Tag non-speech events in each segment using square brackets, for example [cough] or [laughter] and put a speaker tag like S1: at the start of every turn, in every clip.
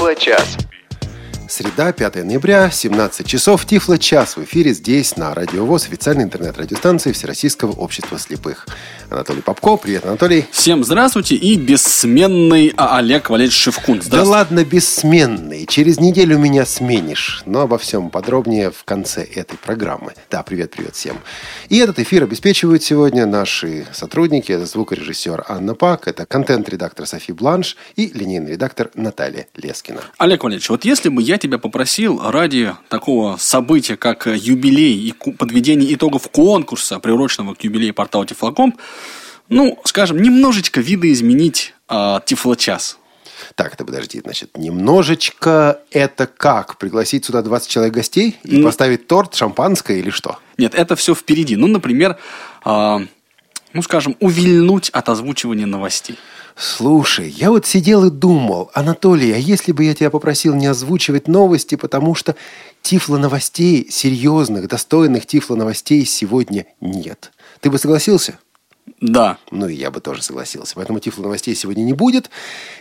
S1: Тифло-час.
S2: Среда, 5 ноября, 17 часов, Тифло-час в эфире здесь, на Радио ВОЗ, официальной интернет-радиостанции Всероссийского общества слепых. Анатолий Попко, привет, Анатолий.
S3: Всем здравствуйте и бессменный а, Олег Валерьевич Шевкун.
S2: Да ладно, бессменный, через неделю меня сменишь, но обо всем подробнее в конце этой программы. Да, привет-привет всем. И этот эфир обеспечивают сегодня наши сотрудники, это звукорежиссер Анна Пак, это контент-редактор Софи Бланш и линейный редактор Наталья Лескина.
S3: Олег Валерьевич, вот если бы я тебя попросил ради такого события, как юбилей и подведение итогов конкурса, приуроченного к юбилею портала Тифлокомп, ну, скажем, немножечко видоизменить э, Тифлочас.
S2: Так, это подожди, значит, немножечко это как? Пригласить сюда 20 человек гостей и ну, поставить торт, шампанское или что?
S3: Нет, это все впереди. Ну, например, э, ну, скажем, увильнуть от озвучивания новостей.
S2: Слушай, я вот сидел и думал, Анатолий, а если бы я тебя попросил не озвучивать новости, потому что тифло новостей, серьезных, достойных тифло новостей сегодня нет. Ты бы согласился?
S3: Да.
S2: Ну и я бы тоже согласился. Поэтому Тифло новостей сегодня не будет.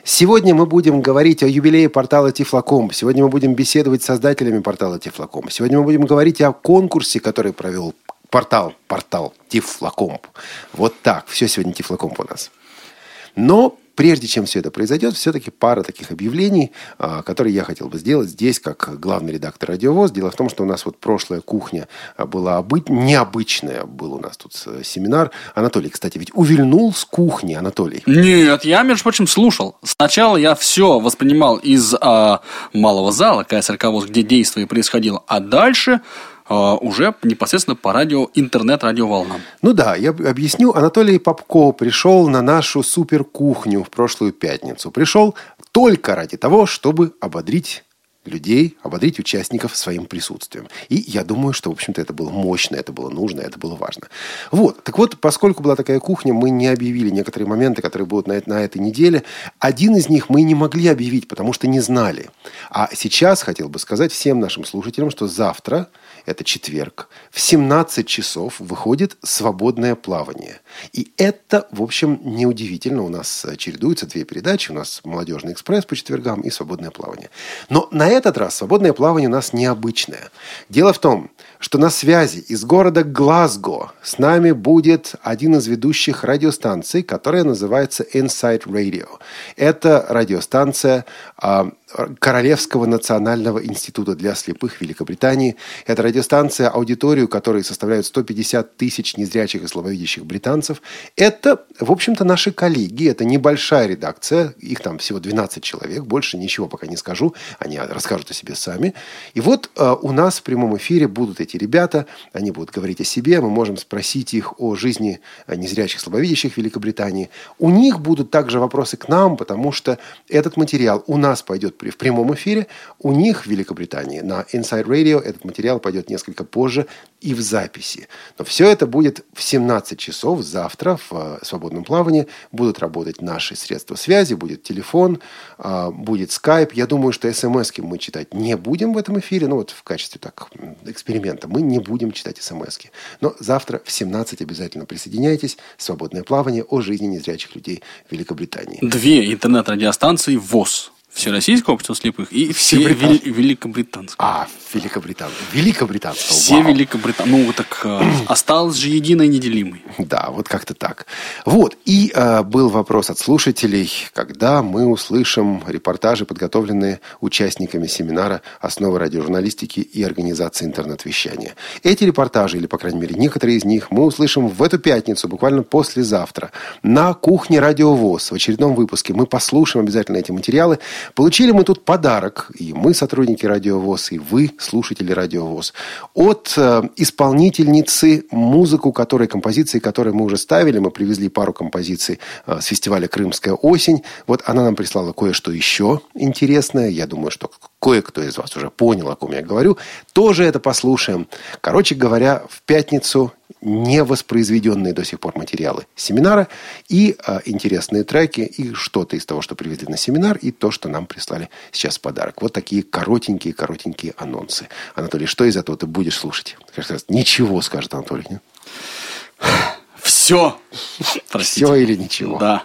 S2: Сегодня мы будем говорить о юбилее портала Тифлоком. Сегодня мы будем беседовать с создателями портала Тифлоком. Сегодня мы будем говорить о конкурсе, который провел портал, портал Тифлокомп. Вот так. Все сегодня Тифлокомп у нас. Но прежде чем все это произойдет, все-таки пара таких объявлений, а, которые я хотел бы сделать здесь, как главный редактор «Радиовоз». Дело в том, что у нас вот прошлая кухня а, была обы... необычная. Был у нас тут э, семинар. Анатолий, кстати, ведь увильнул с кухни, Анатолий.
S3: Нет, я, между прочим, слушал. Сначала я все воспринимал из а, малого зала, КСРК ВОЗ, где действие происходило, а дальше уже непосредственно по радио, интернет-радиоволнам.
S2: Ну да, я объясню. Анатолий Попко пришел на нашу суперкухню в прошлую пятницу. Пришел только ради того, чтобы ободрить людей, ободрить участников своим присутствием. И я думаю, что, в общем-то, это было мощно, это было нужно, это было важно. Вот. Так вот, поскольку была такая кухня, мы не объявили некоторые моменты, которые будут на, на этой неделе. Один из них мы не могли объявить, потому что не знали. А сейчас хотел бы сказать всем нашим слушателям, что завтра это четверг, в 17 часов выходит свободное плавание. И это, в общем, неудивительно. У нас чередуются две передачи. У нас «Молодежный экспресс» по четвергам и «Свободное плавание». Но на этот раз свободное плавание у нас необычное. Дело в том, что на связи из города Глазго с нами будет один из ведущих радиостанций, которая называется Inside Radio. Это радиостанция а, Королевского национального института для слепых Великобритании. Это радиостанция, аудиторию которой составляют 150 тысяч незрячих и слабовидящих британцев. Это, в общем-то, наши коллеги. Это небольшая редакция. Их там всего 12 человек. Больше ничего пока не скажу. Они расскажут о себе сами. И вот э, у нас в прямом эфире будут эти ребята. Они будут говорить о себе. Мы можем спросить их о жизни незрячих, слабовидящих Великобритании. У них будут также вопросы к нам, потому что этот материал у нас пойдет в прямом эфире. У них в Великобритании на Inside Radio этот материал пойдет несколько позже и в записи. Но все это будет в 17 часов завтра в э, свободном плавании. Будут работать наши средства связи, будет телефон, э, будет скайп. Я думаю, что смс мы читать не будем в этом эфире. Ну вот в качестве так, эксперимента мы не будем читать смс -ки. Но завтра в 17 обязательно присоединяйтесь. Свободное плавание о жизни незрячих людей в Великобритании.
S3: Две интернет-радиостанции ВОЗ. Всероссийского общества слепых и все вели- великобританского.
S2: А, великобританского. Великобританского.
S3: Все Вау. великобританского. Ну, так э, [clears throat] осталось же единое неделимый.
S2: Да, вот как-то так. Вот. И э, был вопрос от слушателей, когда мы услышим репортажи, подготовленные участниками семинара «Основы радиожурналистики и организации интернет-вещания». Эти репортажи, или, по крайней мере, некоторые из них, мы услышим в эту пятницу, буквально послезавтра, на кухне «Радиовоз». В очередном выпуске мы послушаем обязательно эти материалы – Получили мы тут подарок, и мы, сотрудники Радиовоз, и вы, слушатели Радиовоз, от э, исполнительницы, музыку которой, композиции которой мы уже ставили. Мы привезли пару композиций э, с фестиваля «Крымская осень». Вот она нам прислала кое-что еще интересное. Я думаю, что кое-кто из вас уже понял, о ком я говорю. Тоже это послушаем. Короче говоря, в пятницу не воспроизведенные до сих пор материалы семинара и а, интересные треки, и что-то из того, что привезли на семинар, и то, что нам прислали сейчас в подарок. Вот такие коротенькие-коротенькие анонсы. Анатолий, что из этого ты будешь слушать? Ничего, скажет Анатолий. Нет?
S3: Все.
S2: Простите. Все или ничего.
S3: Да.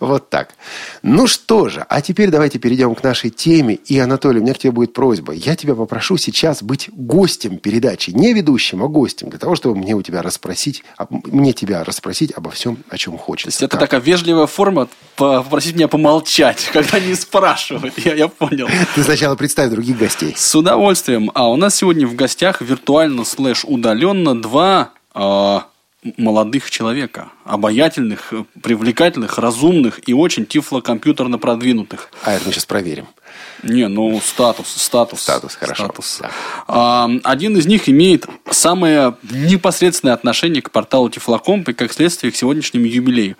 S2: Вот так. Ну что же, а теперь давайте перейдем к нашей теме. И, Анатолий, у меня к тебе будет просьба. Я тебя попрошу сейчас быть гостем передачи. Не ведущим, а гостем. Для того, чтобы мне у тебя расспросить, мне тебя расспросить обо всем, о чем хочется.
S3: То есть, это как? такая вежливая форма попросить меня помолчать, [laughs] когда не спрашивают. Я, я понял.
S2: Ты сначала представь других гостей.
S3: С удовольствием. А у нас сегодня в гостях виртуально слэш удаленно два а, молодых человека, обаятельных, привлекательных, разумных и очень тифлокомпьютерно продвинутых.
S2: А это мы сейчас проверим.
S3: Не, ну статус, статус.
S2: Статус, хорошо. Статус. Да.
S3: А, один из них имеет самое непосредственное отношение к порталу Тифлокомп и, как следствие, к сегодняшнему юбилею.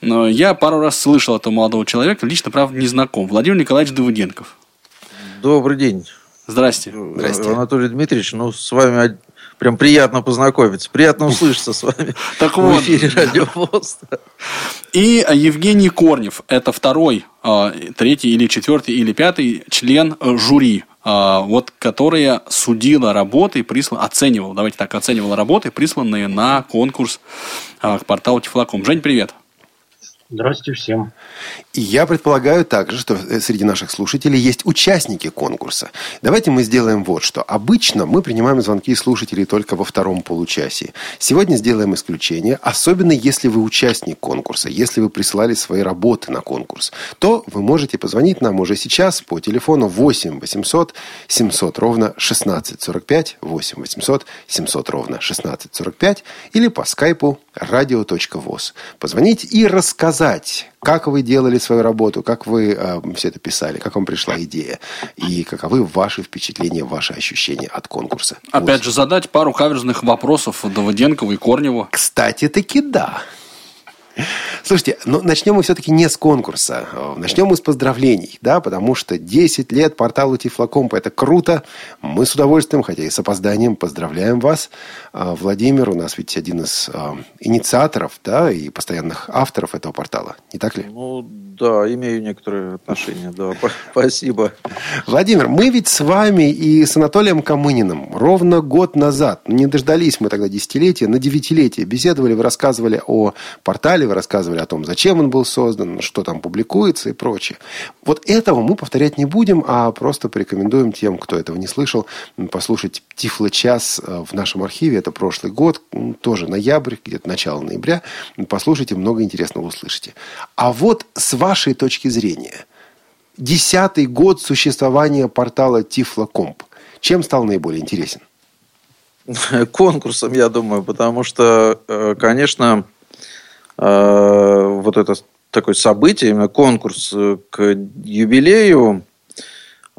S3: Но я пару раз слышал этого молодого человека, лично, правда, не знаком. Владимир Николаевич Давыденков.
S1: Добрый день.
S3: Здрасте.
S1: Здрасте. Анатолий Дмитриевич, ну, с вами Прям приятно познакомиться. Приятно услышаться с вами [laughs]
S3: так
S1: в
S3: вот.
S1: эфире Радиовоз. [laughs]
S3: И Евгений Корнев. Это второй, а, третий или четвертый или пятый член э, жюри а, вот, которая судила работы, прислан, оценивала, давайте так, оценивала работы, присланные на конкурс а, к порталу Тифлаком. Жень, привет.
S4: Здравствуйте всем.
S2: И я предполагаю также, что э, среди наших слушателей есть участники конкурса. Давайте мы сделаем вот что. Обычно мы принимаем звонки слушателей только во втором получасе. Сегодня сделаем исключение, особенно если вы участник конкурса, если вы присылали свои работы на конкурс, то вы можете позвонить нам уже сейчас по телефону 8 800 700 ровно 1645, 8 800 700 ровно 1645 или по скайпу radio.voz. Позвонить и рассказать, как вы делали свою работу, как вы э, все это писали, как вам пришла идея и каковы ваши впечатления, ваши ощущения от конкурса.
S3: Опять вот. же, задать пару каверзных вопросов Давыденкову и Корневу.
S2: Кстати, таки да. Слушайте, ну начнем мы все-таки не с конкурса. Начнем мы с поздравлений, да, потому что 10 лет порталу Тифлокомпа – это круто. Мы с удовольствием, хотя и с опозданием, поздравляем вас. А, Владимир у нас ведь один из а, инициаторов, да, и постоянных авторов этого портала, не так ли?
S1: Ну, да, имею некоторые отношения, да, [laughs] спасибо.
S2: Владимир, мы ведь с вами и с Анатолием Камыниным ровно год назад, не дождались мы тогда десятилетия, на девятилетие беседовали, вы рассказывали о портале писали, вы рассказывали о том, зачем он был создан, что там публикуется и прочее. Вот этого мы повторять не будем, а просто порекомендуем тем, кто этого не слышал, послушать Тифло час э, в нашем архиве. Это прошлый год, тоже ноябрь, где-то начало ноября. Послушайте, много интересного услышите. А вот с вашей точки зрения, десятый год существования портала Тифлокомп, чем стал наиболее интересен? [laughs]
S1: Конкурсом, я думаю, потому что, э, конечно, вот это такое событие, именно конкурс э, к юбилею,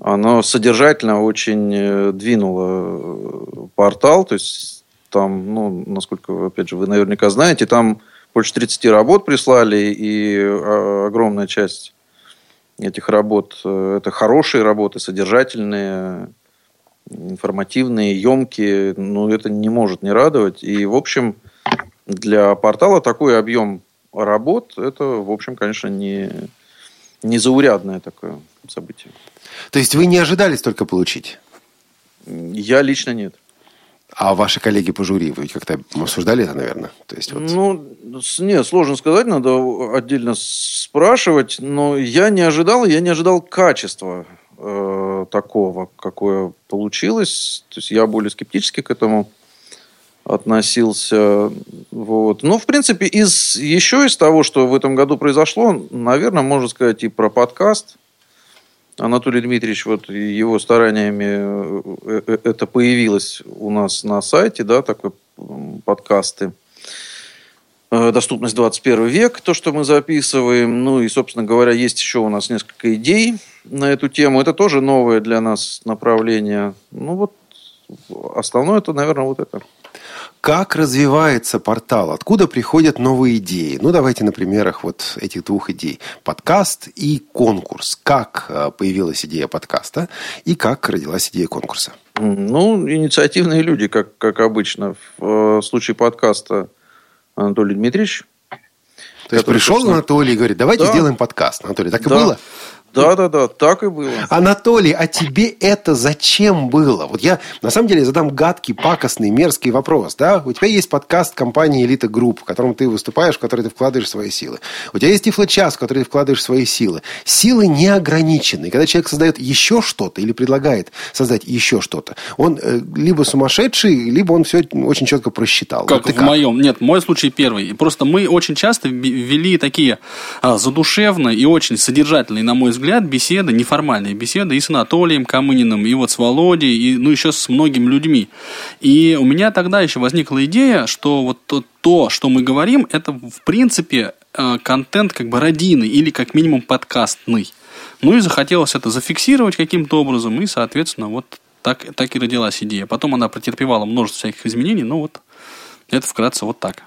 S1: оно содержательно очень э, двинуло портал. То есть там, ну, насколько, опять же, вы наверняка знаете, там больше 30 работ прислали, и огромная часть этих работ – это хорошие работы, содержательные, информативные, емкие. Ну, это не может не радовать. И, в общем, для портала такой объем работ, это, в общем, конечно, не, не заурядное такое событие.
S2: То есть вы не ожидали столько получить?
S1: Я лично нет.
S2: А ваши коллеги по жюри, вы как-то обсуждали это, наверное? То есть, вот...
S1: Ну, нет, сложно сказать, надо отдельно спрашивать, но я не ожидал, я не ожидал качества э, такого, какое получилось. То есть я более скептически к этому относился. Вот. Ну, в принципе, из, еще из того, что в этом году произошло, наверное, можно сказать и про подкаст. Анатолий Дмитриевич, вот его стараниями э, э, это появилось у нас на сайте, да, такой подкасты. Э, доступность 21 век, то, что мы записываем. Ну и, собственно говоря, есть еще у нас несколько идей на эту тему. Это тоже новое для нас направление. Ну вот, основное это, наверное, вот это.
S2: Как развивается портал? Откуда приходят новые идеи? Ну, давайте на примерах вот этих двух идей. Подкаст и конкурс. Как э, появилась идея подкаста и как родилась идея конкурса?
S1: Ну, инициативные люди, как, как обычно. В э, случае подкаста Анатолий Дмитриевич.
S2: То есть пришел собственно... Анатолий и говорит, давайте да. сделаем подкаст. Анатолий, так и
S1: да.
S2: было?
S1: Да, да, да, так и было.
S2: Анатолий, а тебе это зачем было? Вот я, на самом деле, задам гадкий, пакостный, мерзкий вопрос. Да? У тебя есть подкаст компании «Элита Групп», в котором ты выступаешь, в который ты вкладываешь свои силы. У тебя есть Тифло-час, в который ты вкладываешь свои силы. Силы не ограничены. Когда человек создает еще что-то или предлагает создать еще что-то, он э, либо сумасшедший, либо он все очень четко просчитал.
S3: Как вот в как? моем. Нет, мой случай первый. Просто мы очень часто вели такие а, задушевные и очень содержательные, на мой взгляд, взгляд, беседы, неформальные беседы и с Анатолием Камыниным, и вот с Володей, и, ну, еще с многими людьми. И у меня тогда еще возникла идея, что вот то, то что мы говорим, это, в принципе, э, контент как бы родийный или как минимум подкастный. Ну и захотелось это зафиксировать каким-то образом, и, соответственно, вот так, так и родилась идея. Потом она претерпевала множество всяких изменений, но вот это вкратце вот так.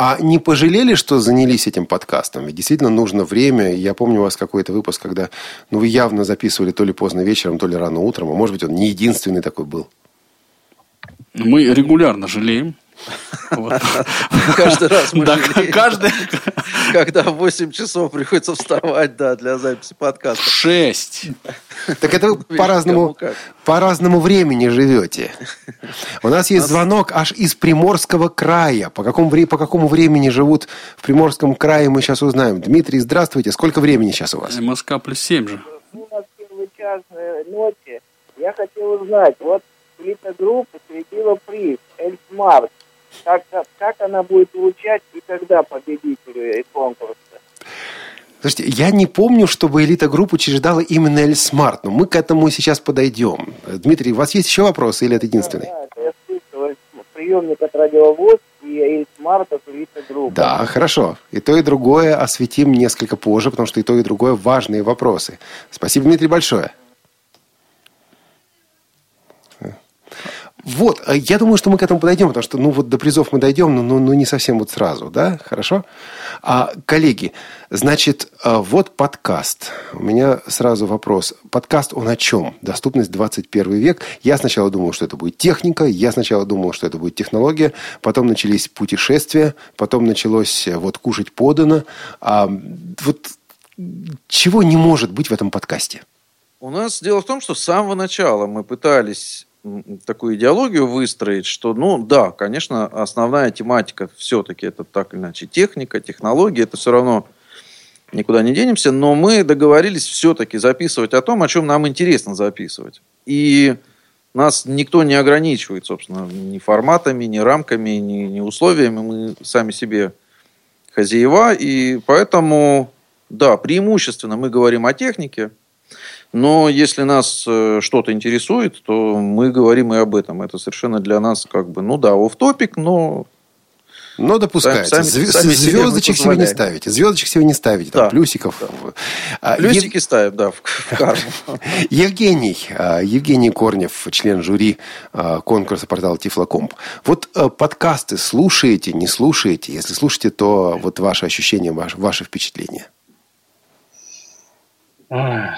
S2: А не пожалели, что занялись этим подкастом? Ведь действительно нужно время. Я помню у вас какой-то выпуск, когда ну, вы явно записывали то ли поздно вечером, то ли рано утром. А может быть, он не единственный такой был.
S3: Мы регулярно жалеем.
S1: Каждый раз мы каждый... Когда в 8 часов приходится вставать, да, для записи подкаста. В
S3: 6.
S2: Так это вы по-разному, по-разному времени живете. У нас есть звонок аж из Приморского края. По какому, по какому времени живут в Приморском крае, мы сейчас узнаем. Дмитрий, здравствуйте. Сколько времени сейчас у вас?
S3: МСК плюс 7 же.
S5: У нас первый час ночи. Я хотел узнать, вот элита группы светила приз ElSmart как, как она будет получать и когда победителю конкурса.
S2: Слушайте, я не помню, чтобы Элита Групп учреждала именно ElSmart, но мы к этому сейчас подойдем. Дмитрий, у вас есть еще вопросы или это единственный? Да, да, это я слышал.
S5: Приемник от радиовоз и Эльсмарт от элита групп.
S2: Да, хорошо. И то, и другое осветим несколько позже, потому что и то, и другое важные вопросы. Спасибо, Дмитрий, большое. Вот, э, я думаю, что мы к этому подойдем, потому что, ну, вот до призов мы дойдем, но ну, ну, не совсем вот сразу, да? Хорошо? А, коллеги, значит, э, вот подкаст. У меня сразу вопрос. Подкаст, он о чем? Доступность 21 век. Я сначала думал, что это будет техника, я сначала думал, что это будет технология, потом начались путешествия, потом началось э, вот кушать подано. А, вот чего не может быть в этом подкасте?
S1: У нас дело в том, что с самого начала мы пытались такую идеологию выстроить, что, ну да, конечно, основная тематика все-таки это так или иначе техника, технологии, это все равно никуда не денемся, но мы договорились все-таки записывать о том, о чем нам интересно записывать. И нас никто не ограничивает, собственно, ни форматами, ни рамками, ни, ни условиями. Мы сами себе хозяева, и поэтому, да, преимущественно мы говорим о технике, но если нас э, что-то интересует, то мы говорим и об этом. Это совершенно для нас как бы, ну да, оф топик но
S2: но допускается. Сами, сами Звездочек себе, не ставите. Звездочек себе не ставите. Там, да, плюсиков. Да.
S1: А, Плюсики Ев... ставим, да, в, в [laughs] карму.
S2: Евгений, а, Евгений Корнев, член жюри конкурса портала Тифлокомп. Вот подкасты слушаете, не слушаете? Если слушаете, то вот ваши ощущения, ваши, ваши впечатления.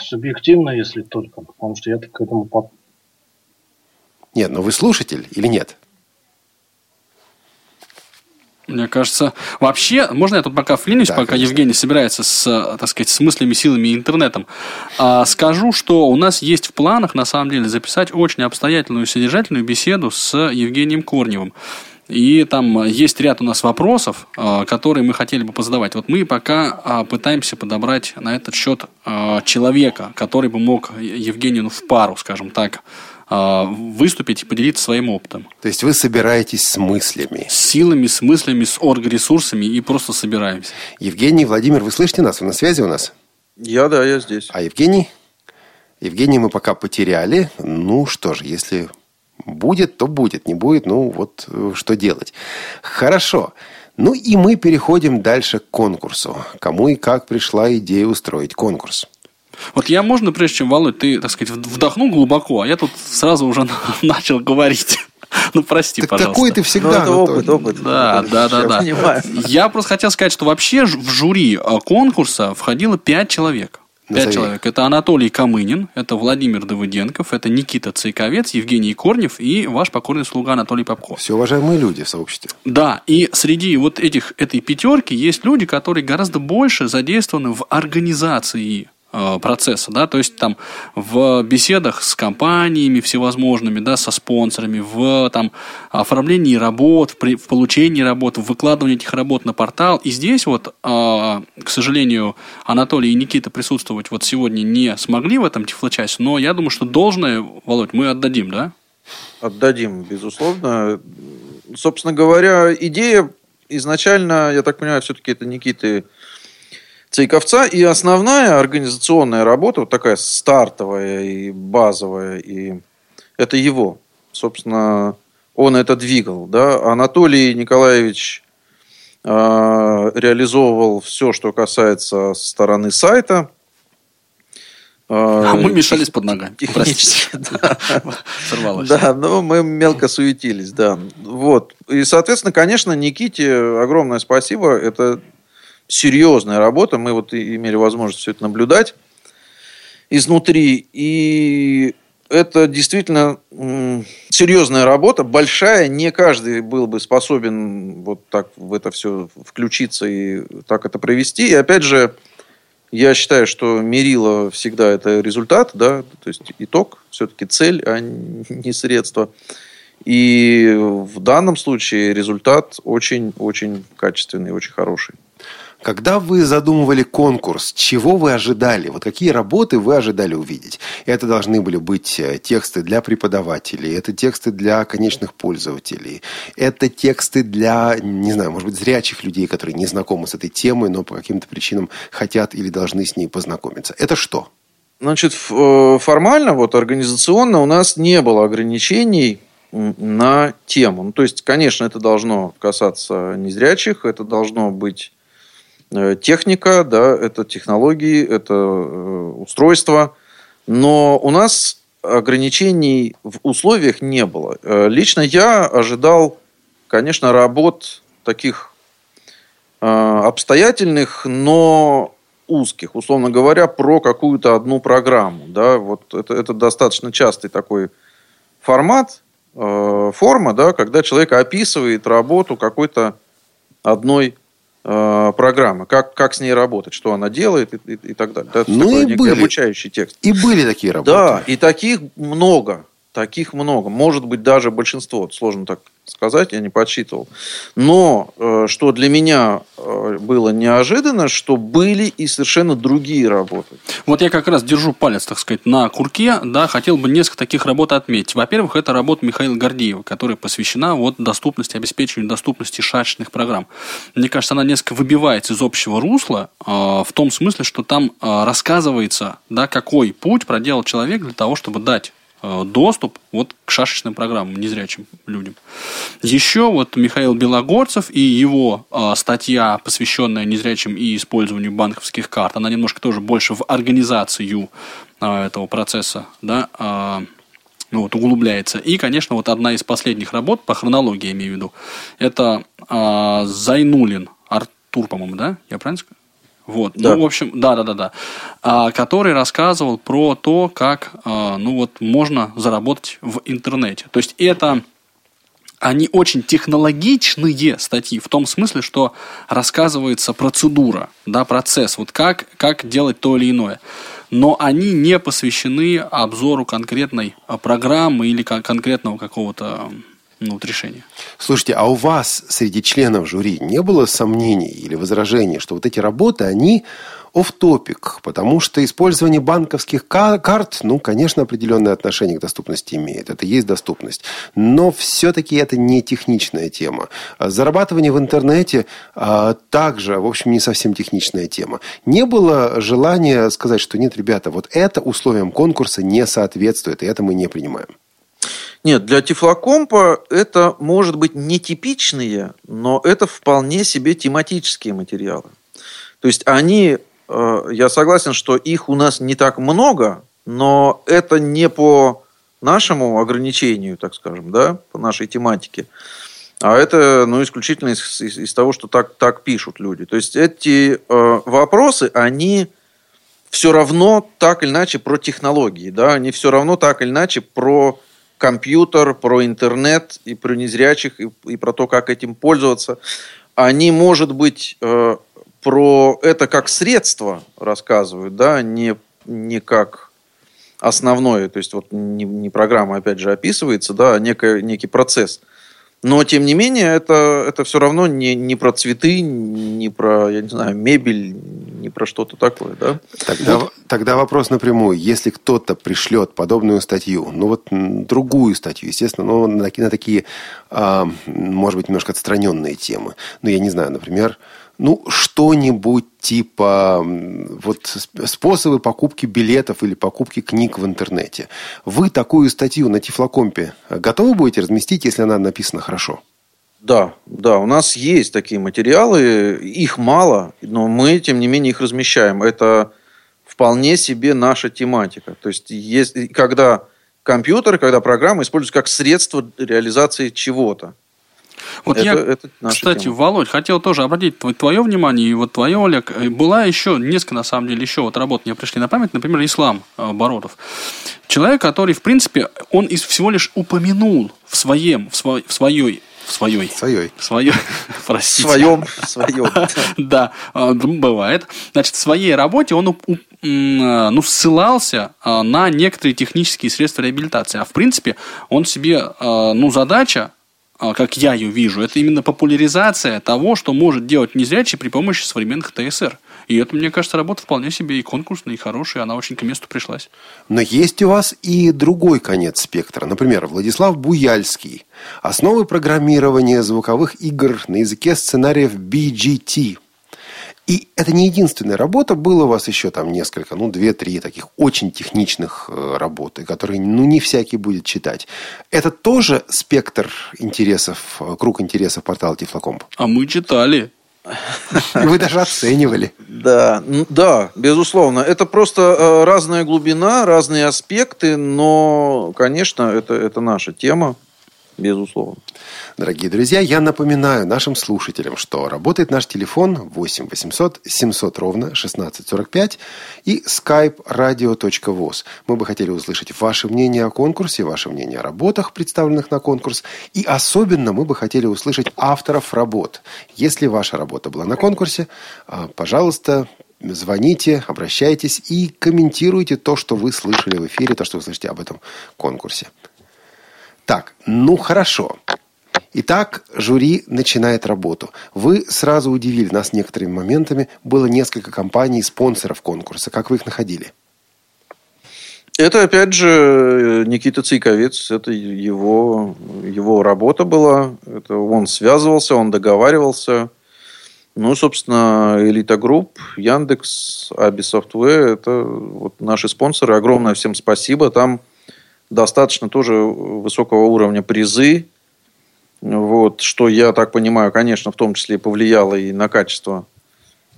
S4: Субъективно, если только, потому что я к этому...
S2: Нет, но вы слушатель или нет?
S3: Мне кажется, вообще, можно я тут пока вклинюсь, да, пока конечно. Евгений собирается с, так сказать, с мыслями, силами и интернетом. А, скажу, что у нас есть в планах, на самом деле, записать очень обстоятельную и содержательную беседу с Евгением Корневым. И там есть ряд у нас вопросов, а, которые мы хотели бы позадавать. Вот мы пока а, пытаемся подобрать на этот счет а, человека, который бы мог Евгению в пару, скажем так, выступить и поделиться своим опытом.
S2: То есть вы собираетесь с мыслями?
S3: С силами, с мыслями, с оргресурсами и просто собираемся.
S2: Евгений, Владимир, вы слышите нас? Вы на связи у нас?
S1: Я, да, я здесь.
S2: А Евгений? Евгений мы пока потеряли. Ну что же, если Будет, то будет. Не будет, ну вот э, что делать. Хорошо. Ну и мы переходим дальше к конкурсу. Кому и как пришла идея устроить конкурс?
S3: Вот я можно, прежде чем, Володь, ты, так сказать, вдохнул глубоко, а я тут сразу уже [laughs] начал говорить. [laughs] Ну, прости, так пожалуйста.
S2: такой ты всегда. Ну,
S1: это опыт, опыт.
S3: Да, да, да, да. Я просто хотел сказать, что вообще в жюри э, конкурса входило пять человек. Назови. Пять человек. Это Анатолий Камынин, это Владимир Давыденков, это Никита Цейковец, Евгений Корнев и ваш покорный слуга Анатолий Попко.
S2: Все уважаемые люди в сообществе.
S3: Да, и среди вот этих, этой пятерки есть люди, которые гораздо больше задействованы в организации процесса, да, то есть там в беседах с компаниями всевозможными, да, со спонсорами, в там оформлении работ, в, при, в получении работ, в выкладывании этих работ на портал. И здесь вот, э, к сожалению, Анатолий и Никита присутствовать вот сегодня не смогли в этом тифлочасе, но я думаю, что должное, Володь, мы отдадим, да?
S1: Отдадим, безусловно. Собственно говоря, идея изначально, я так понимаю, все-таки это Никиты Цейковца. И основная организационная работа, вот такая стартовая и базовая, и это его. Собственно, он это двигал. Да? Анатолий Николаевич э, реализовывал все, что касается стороны сайта.
S3: А мы мешались под ногами.
S1: Технически, [laughs] да. [laughs] Сорвалось. Да, но мы мелко суетились, да. Вот. И, соответственно, конечно, Никите огромное спасибо. Это серьезная работа. Мы вот имели возможность все это наблюдать изнутри. И это действительно серьезная работа, большая. Не каждый был бы способен вот так в это все включиться и так это провести. И опять же, я считаю, что мерило всегда это результат, да, то есть итог, все-таки цель, а не средство. И в данном случае результат очень-очень качественный, очень хороший.
S2: Когда вы задумывали конкурс, чего вы ожидали? Вот какие работы вы ожидали увидеть? Это должны были быть э, тексты для преподавателей, это тексты для конечных пользователей, это тексты для, не знаю, может быть, зрячих людей, которые не знакомы с этой темой, но по каким-то причинам хотят или должны с ней познакомиться. Это что?
S1: Значит, э, формально, вот организационно у нас не было ограничений на тему. Ну, то есть, конечно, это должно касаться незрячих, это должно быть техника, да, это технологии, это э, устройства. Но у нас ограничений в условиях не было. Э, лично я ожидал, конечно, работ таких обстоятельных, но узких, условно говоря, про какую-то одну программу. Да? Вот это, это достаточно частый такой формат, форма, да, когда человек описывает работу какой-то одной Э, программы, как, как с ней работать, что она делает и, и, и так далее. Это
S2: ну такой и были.
S1: обучающий текст.
S2: И были такие работы.
S1: Да, и таких много. Таких много. Может быть, даже большинство. Сложно так сказать, я не подсчитывал. Но э, что для меня э, было неожиданно, что были и совершенно другие работы.
S3: Вот я как раз держу палец, так сказать, на курке, да, хотел бы несколько таких работ отметить. Во-первых, это работа Михаила Гордеева, которая посвящена вот доступности, обеспечению доступности шашечных программ. Мне кажется, она несколько выбивается из общего русла э, в том смысле, что там рассказывается, да, какой путь проделал человек для того, чтобы дать доступ вот к шашечным программам незрячим людям. Еще вот Михаил Белогорцев и его э, статья, посвященная незрячим и использованию банковских карт, она немножко тоже больше в организацию э, этого процесса, да, э, ну, вот, углубляется. И, конечно, вот одна из последних работ, по хронологии имею в виду, это э, Зайнулин, Артур, по-моему, да? Я правильно сказал? Вот, да. ну, в общем, да, да, да, да. А, который рассказывал про то, как, а, ну, вот, можно заработать в интернете. То есть это они очень технологичные статьи, в том смысле, что рассказывается процедура, да, процесс, вот как, как делать то или иное. Но они не посвящены обзору конкретной а, программы или конкретного какого-то ну, вот решение.
S2: Слушайте, а у вас среди членов жюри не было сомнений или возражений, что вот эти работы, они оф топик потому что использование банковских карт, ну, конечно, определенное отношение к доступности имеет. Это есть доступность. Но все-таки это не техничная тема. Зарабатывание в интернете а, также, в общем, не совсем техничная тема. Не было желания сказать, что нет, ребята, вот это условиям конкурса не соответствует, и это мы не принимаем.
S1: Нет, для тифлокомпа это может быть нетипичные, но это вполне себе тематические материалы. То есть они, э, я согласен, что их у нас не так много, но это не по нашему ограничению, так скажем, да, по нашей тематике. А это ну, исключительно из, из, из того, что так, так пишут люди. То есть эти э, вопросы, они все равно так или иначе про технологии, да, они все равно так или иначе про компьютер, про интернет и про незрячих, и, и про то, как этим пользоваться. Они, может быть, э, про это как средство рассказывают, да, не не как основное, то есть вот не, не программа, опять же, описывается, да, а некий, некий процесс. Но, тем не менее, это, это все равно не, не про цветы, не про, я не знаю, мебель, не про что-то такое, да?
S2: Тогда, вот. тогда вопрос напрямую. Если кто-то пришлет подобную статью, ну вот другую статью, естественно, но на, на такие, а, может быть, немножко отстраненные темы. Ну, я не знаю, например, ну, что-нибудь типа вот способы покупки билетов или покупки книг в интернете. Вы такую статью на Тифлокомпе готовы будете разместить, если она написана хорошо?
S1: Да, да, у нас есть такие материалы, их мало, но мы, тем не менее, их размещаем. Это вполне себе наша тематика. То есть, есть когда компьютер, когда программа используются как средство реализации чего-то.
S3: Вот это, я, это кстати, тема. Володь, хотел тоже обратить твое внимание, и вот твое, Олег, э, была еще несколько, на самом деле, еще вот работ мне пришли на память, например, Ислам э, Бородов. Человек, который, в принципе, он из всего лишь упомянул в своем, в, свой, в своей в своей.
S2: Своей.
S3: Своей. [laughs]
S1: Простите. В своем. В своем. [laughs]
S3: Да, э, бывает. Значит, в своей работе он ну, ссылался на некоторые технические средства реабилитации. А в принципе, он себе, ну, задача а, как я ее вижу, это именно популяризация того, что может делать незрячий при помощи современных ТСР. И это, мне кажется, работа вполне себе и конкурсная, и хорошая, она очень к месту пришлась.
S2: Но есть у вас и другой конец спектра. Например, Владислав Буяльский. Основы программирования звуковых игр на языке сценариев BGT – и это не единственная работа, было у вас еще там несколько, ну, две-три таких очень техничных э, работы, которые, ну, не всякий будет читать. Это тоже спектр интересов, э, круг интересов портала Тифлокомп?
S3: А мы читали.
S2: Вы даже оценивали.
S1: Да, да, безусловно. Это просто э, разная глубина, разные аспекты, но, конечно, это, это наша тема, безусловно.
S2: Дорогие друзья, я напоминаю нашим слушателям, что работает наш телефон 8 800 700 ровно 1645 и skype radio.voz. Мы бы хотели услышать ваше мнение о конкурсе, ваше мнение о работах, представленных на конкурс. И особенно мы бы хотели услышать авторов работ. Если ваша работа была на конкурсе, а, пожалуйста, звоните, обращайтесь и комментируйте то, что вы слышали в эфире, то, что вы слышите об этом конкурсе. Так, ну хорошо. Итак, жюри начинает работу. Вы сразу удивили нас некоторыми моментами. Было несколько компаний, спонсоров конкурса. Как вы их находили?
S1: Это, опять же, Никита Цейковец. Это его, его работа была. Это он связывался, он договаривался. Ну, собственно, Элита Групп, Яндекс, ABBYY Software – это вот наши спонсоры. Огромное всем спасибо. Там достаточно тоже высокого уровня призы. Вот, что, я так понимаю, конечно, в том числе повлияло и на качество,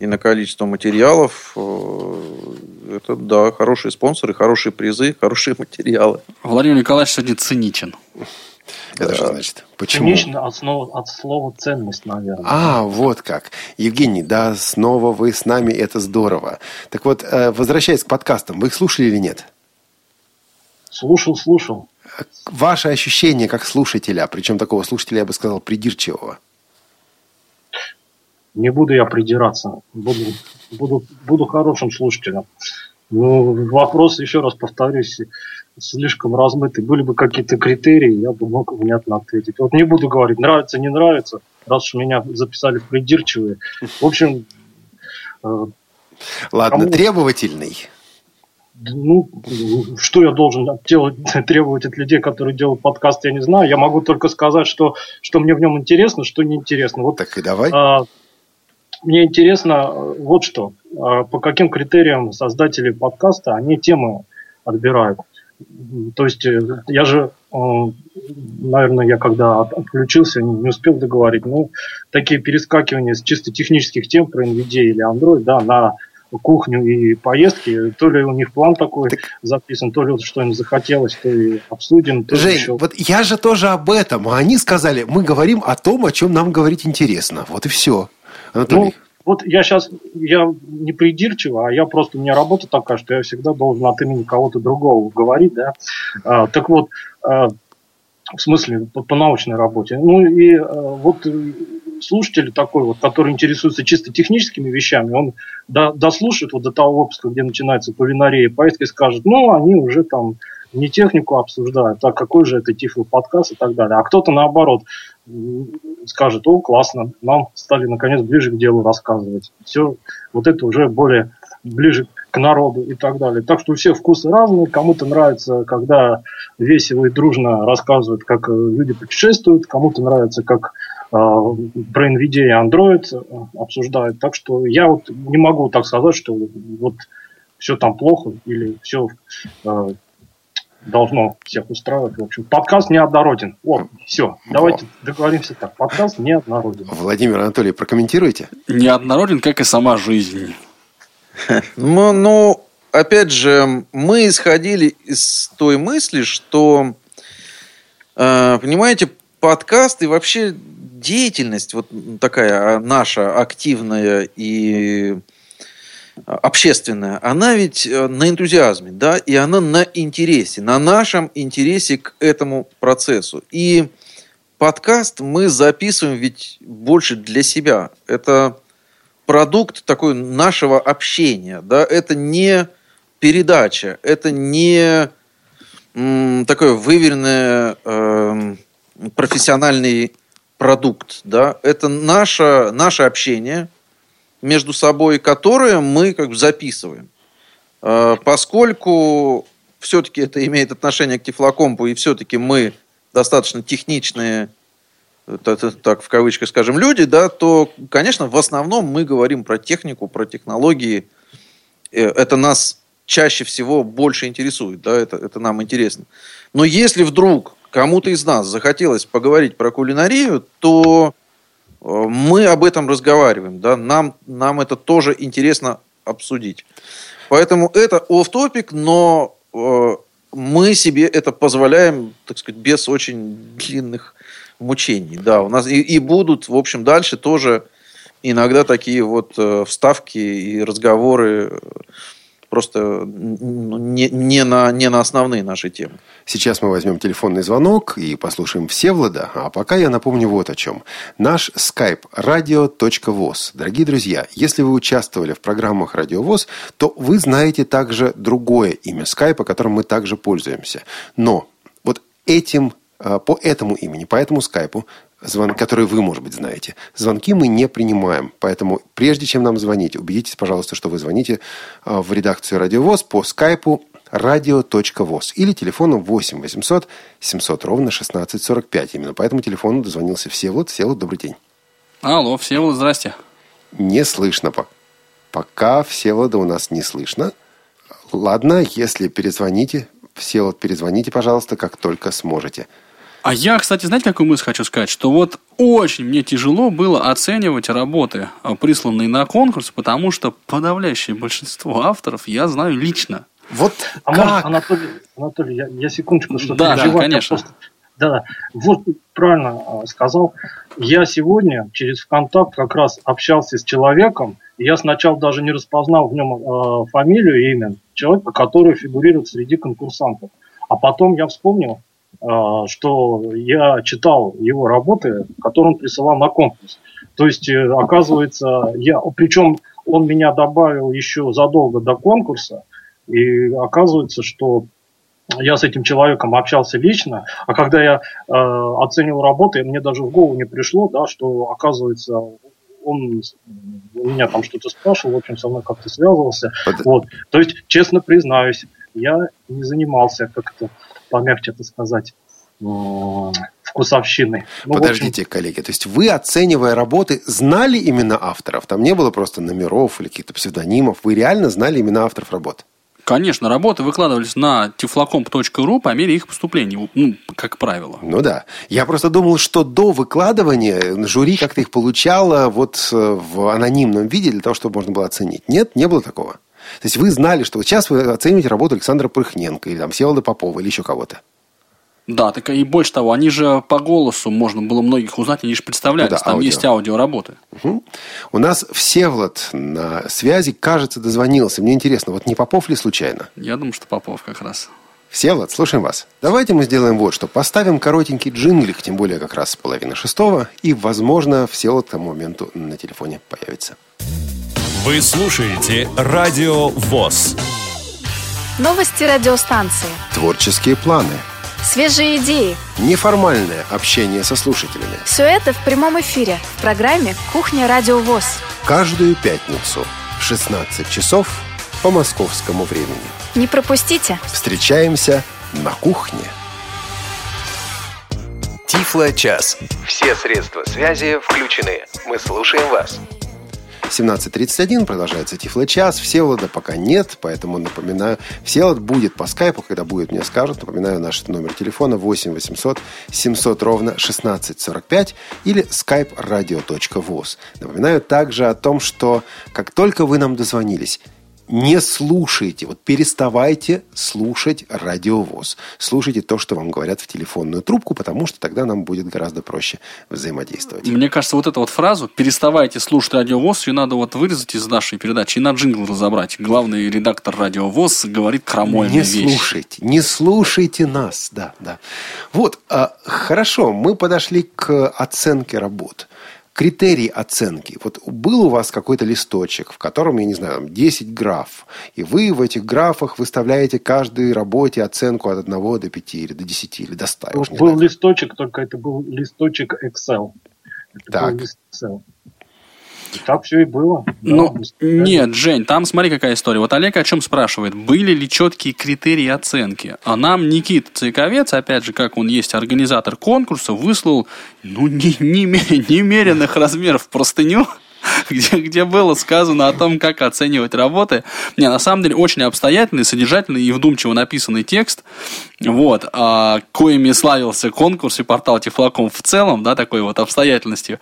S1: и на количество материалов. Э, это, да, хорошие спонсоры, хорошие призы, [laughs] хорошие материалы.
S3: Владимир Николаевич сегодня циничен.
S2: Это что значит? Почему?
S4: Цинично от слова, от слова ценность, наверное.
S2: А, вот как. Евгений, да, снова вы с нами, это здорово. Так вот, э, возвращаясь к подкастам, вы их слушали или нет?
S4: Слушал, слушал
S2: ваше ощущение как слушателя, причем такого слушателя, я бы сказал, придирчивого?
S4: Не буду я придираться. Буду, буду, буду хорошим слушателем. Ну, вопрос, еще раз повторюсь, слишком размытый. Были бы какие-то критерии, я бы мог внятно ответить. Вот не буду говорить, нравится, не нравится, раз уж меня записали в придирчивые. В общем...
S2: Э, Ладно, кому... требовательный
S4: ну, что я должен делать, [laughs] требовать от людей, которые делают подкаст, я не знаю. Я могу только сказать, что, что мне в нем интересно, что неинтересно. Вот,
S2: так и давай.
S4: А, мне интересно вот что. А, по каким критериям создатели подкаста, они темы отбирают. То есть э, я же, э, наверное, я когда отключился, не успел договорить, ну, такие перескакивания с чисто технических тем про NVIDIA или Android, да, на кухню и поездки, то ли у них план такой так... записан, то ли что им захотелось, то и обсудим. То
S2: Жень,
S4: еще...
S2: вот я же тоже об этом, а они сказали, мы говорим о том, о чем нам говорить интересно. Вот и все.
S4: Анатолий. Ну, вот я сейчас, я не придирчиво, а я просто, у меня работа такая, что я всегда должен от имени кого-то другого говорить, да. А, так вот, а, в смысле, по, по научной работе. Ну и а, вот слушатель такой вот, который интересуется чисто техническими вещами, он до, дослушает вот до того выпуска, где начинается кулинария, поездка и скажет, ну, они уже там не технику обсуждают, а какой же это тифлый подкаст и так далее. А кто-то наоборот скажет, о, классно, нам стали наконец ближе к делу рассказывать. Все, вот это уже более ближе к народу и так далее. Так что у всех вкусы разные. Кому-то нравится, когда весело и дружно рассказывают, как э, люди путешествуют. Кому-то нравится, как про NVIDIA и Android э, обсуждают. Так что я вот не могу так сказать, что вот все там плохо или все э, должно всех устраивать. В общем, подкаст неоднороден. О, все, давайте договоримся так. Подкаст неоднороден.
S2: Владимир Анатольевич, прокомментируйте.
S3: Неоднороден, как и сама жизнь. [laughs]
S1: Ну, ну, опять же, мы исходили из той мысли, что, э, понимаете, подкаст и вообще деятельность вот такая наша активная и общественная, она ведь э, на энтузиазме, да, и она на интересе, на нашем интересе к этому процессу. И подкаст мы записываем ведь больше для себя. Это продукт такой нашего общения, да, это не передача, это не такой выверенный э, профессиональный продукт, да, это наше, наше общение – между собой, которые мы как бы записываем. Э, поскольку все-таки это имеет отношение к Тифлокомпу, и все-таки мы достаточно техничные, так в кавычках скажем, люди, да, то, конечно, в основном мы говорим про технику, про технологии. Э, это нас чаще всего больше интересует, да, это, это нам интересно. Но если вдруг кому-то из нас захотелось поговорить про кулинарию, то мы об этом разговариваем, да, нам, нам это тоже интересно обсудить. Поэтому это оф топик но э, мы себе это позволяем, так сказать, без очень длинных мучений. Да, у нас и, и будут, в общем, дальше тоже иногда такие вот э, вставки и разговоры просто не, не, на, не на основные наши темы.
S2: Сейчас мы возьмем телефонный звонок и послушаем Всевлада. А пока я напомню вот о чем. Наш skype radio.voz. Дорогие друзья, если вы участвовали в программах «Радиовоз», то вы знаете также другое имя скайпа, которым мы также пользуемся. Но вот этим а, по этому имени, по этому скайпу звон, который вы, может быть, знаете. Звонки мы не принимаем. Поэтому, прежде чем нам звонить, убедитесь, пожалуйста, что вы звоните а, в редакцию «Радиовоз» по скайпу radio.voz или телефону 8 800 700 ровно 1645. Именно по этому телефону дозвонился Всеволод. Всеволод, добрый день.
S3: Алло, Всеволод, здрасте.
S2: Не слышно. Пока Всеволода у нас не слышно. Ладно, если перезвоните, Всеволод, перезвоните, пожалуйста, как только сможете.
S3: А я, кстати, знаете, какую мысль хочу сказать? Что вот очень мне тяжело было оценивать работы, а, присланные на конкурс, потому что подавляющее большинство авторов я знаю лично.
S4: Вот а как? Может, Анатолий, Анатолий я, я секундочку, что
S3: да, да, конечно. Просто,
S4: да, вот правильно а, сказал. Я сегодня через ВКонтакт как раз общался с человеком, и я сначала даже не распознал в нем э, фамилию и имя человека, который фигурирует среди конкурсантов. А потом я вспомнил, что я читал его работы, которые он присылал на конкурс. То есть, э, оказывается, я, причем он меня добавил еще задолго до конкурса, и оказывается, что я с этим человеком общался лично, а когда я э, оценивал работы, мне даже в голову не пришло, да, что оказывается он у меня там что-то спрашивал, в общем, со мной как-то связывался. Под... Вот. То есть, честно признаюсь, я не занимался как-то помягче это сказать, вкусовщины.
S2: Ну, Подождите, общем... коллеги, то есть вы, оценивая работы, знали именно авторов? Там не было просто номеров или каких-то псевдонимов. Вы реально знали именно авторов работ?
S3: Конечно, работы выкладывались на tiflocomp.ru по мере их поступления, ну, как правило.
S2: Ну да. Я просто думал, что до выкладывания жюри как-то их получало вот э, в анонимном виде для того, чтобы можно было оценить. Нет, не было такого. То есть вы знали, что вот сейчас вы оцениваете работу Александра Прыхненко или там Всеволода Попова или еще кого-то.
S3: Да, так и больше того, они же по голосу можно было многих узнать, они же представлялись, ну, да, там аудио. есть аудиоработы.
S2: Угу. У нас Всеволод на связи, кажется, дозвонился. Мне интересно, вот не Попов ли случайно?
S3: Я думаю, что Попов как раз.
S2: Всеволод, слушаем вас. Давайте мы сделаем вот что. Поставим коротенький джинглик, тем более как раз с половины шестого, и, возможно, Всеволод к тому моменту на телефоне появится.
S6: Вы слушаете Радио ВОЗ.
S7: Новости радиостанции.
S2: Творческие планы.
S7: Свежие идеи.
S2: Неформальное общение со слушателями.
S7: Все это в прямом эфире в программе «Кухня Радио ВОЗ».
S2: Каждую пятницу в 16 часов по московскому времени.
S7: Не пропустите.
S2: Встречаемся на кухне.
S8: Тифло-час. Все средства связи включены. Мы слушаем вас.
S2: 17.31 продолжается Тифло-час. Всеволода пока нет, поэтому напоминаю. Всеволод будет по скайпу, когда будет, мне скажут. Напоминаю, наш номер телефона 8 800 700 ровно 1645 или skype radio.voz. Напоминаю также о том, что как только вы нам дозвонились, не слушайте, вот переставайте слушать радиовоз. Слушайте то, что вам говорят в телефонную трубку, потому что тогда нам будет гораздо проще взаимодействовать.
S3: Мне кажется, вот эту вот фразу «переставайте слушать радиовоз» ее надо вот вырезать из нашей передачи и на джингл разобрать. Главный редактор радиовоз говорит крамольные
S2: Не
S3: вещи.
S2: слушайте, не слушайте нас, да, да. Вот, а, хорошо, мы подошли к оценке работ. Критерий оценки. Вот был у вас какой-то листочек, в котором, я не знаю, там 10 граф, и вы в этих графах выставляете каждой работе оценку от 1 до 5 или до 10 или до 100. я уж не
S4: Был
S2: знаю.
S4: листочек, только это был листочек Excel. Это
S2: Так.
S4: был Excel. Так все и было. Да,
S3: Ну,
S4: действительно.
S3: нет, Жень, там смотри, какая история. Вот Олег о чем спрашивает. Были ли четкие критерии оценки? А нам Никита Цейковец, опять же, как он есть организатор конкурса, выслал ну, не- неме- немеренных размеров простыню, [laughs] где, где было сказано о том, как оценивать работы. Не, на самом деле, очень обстоятельный, содержательный и вдумчиво написанный текст, вот, а, коими славился конкурс и портал Тифлаком в целом, да, такой вот обстоятельностью.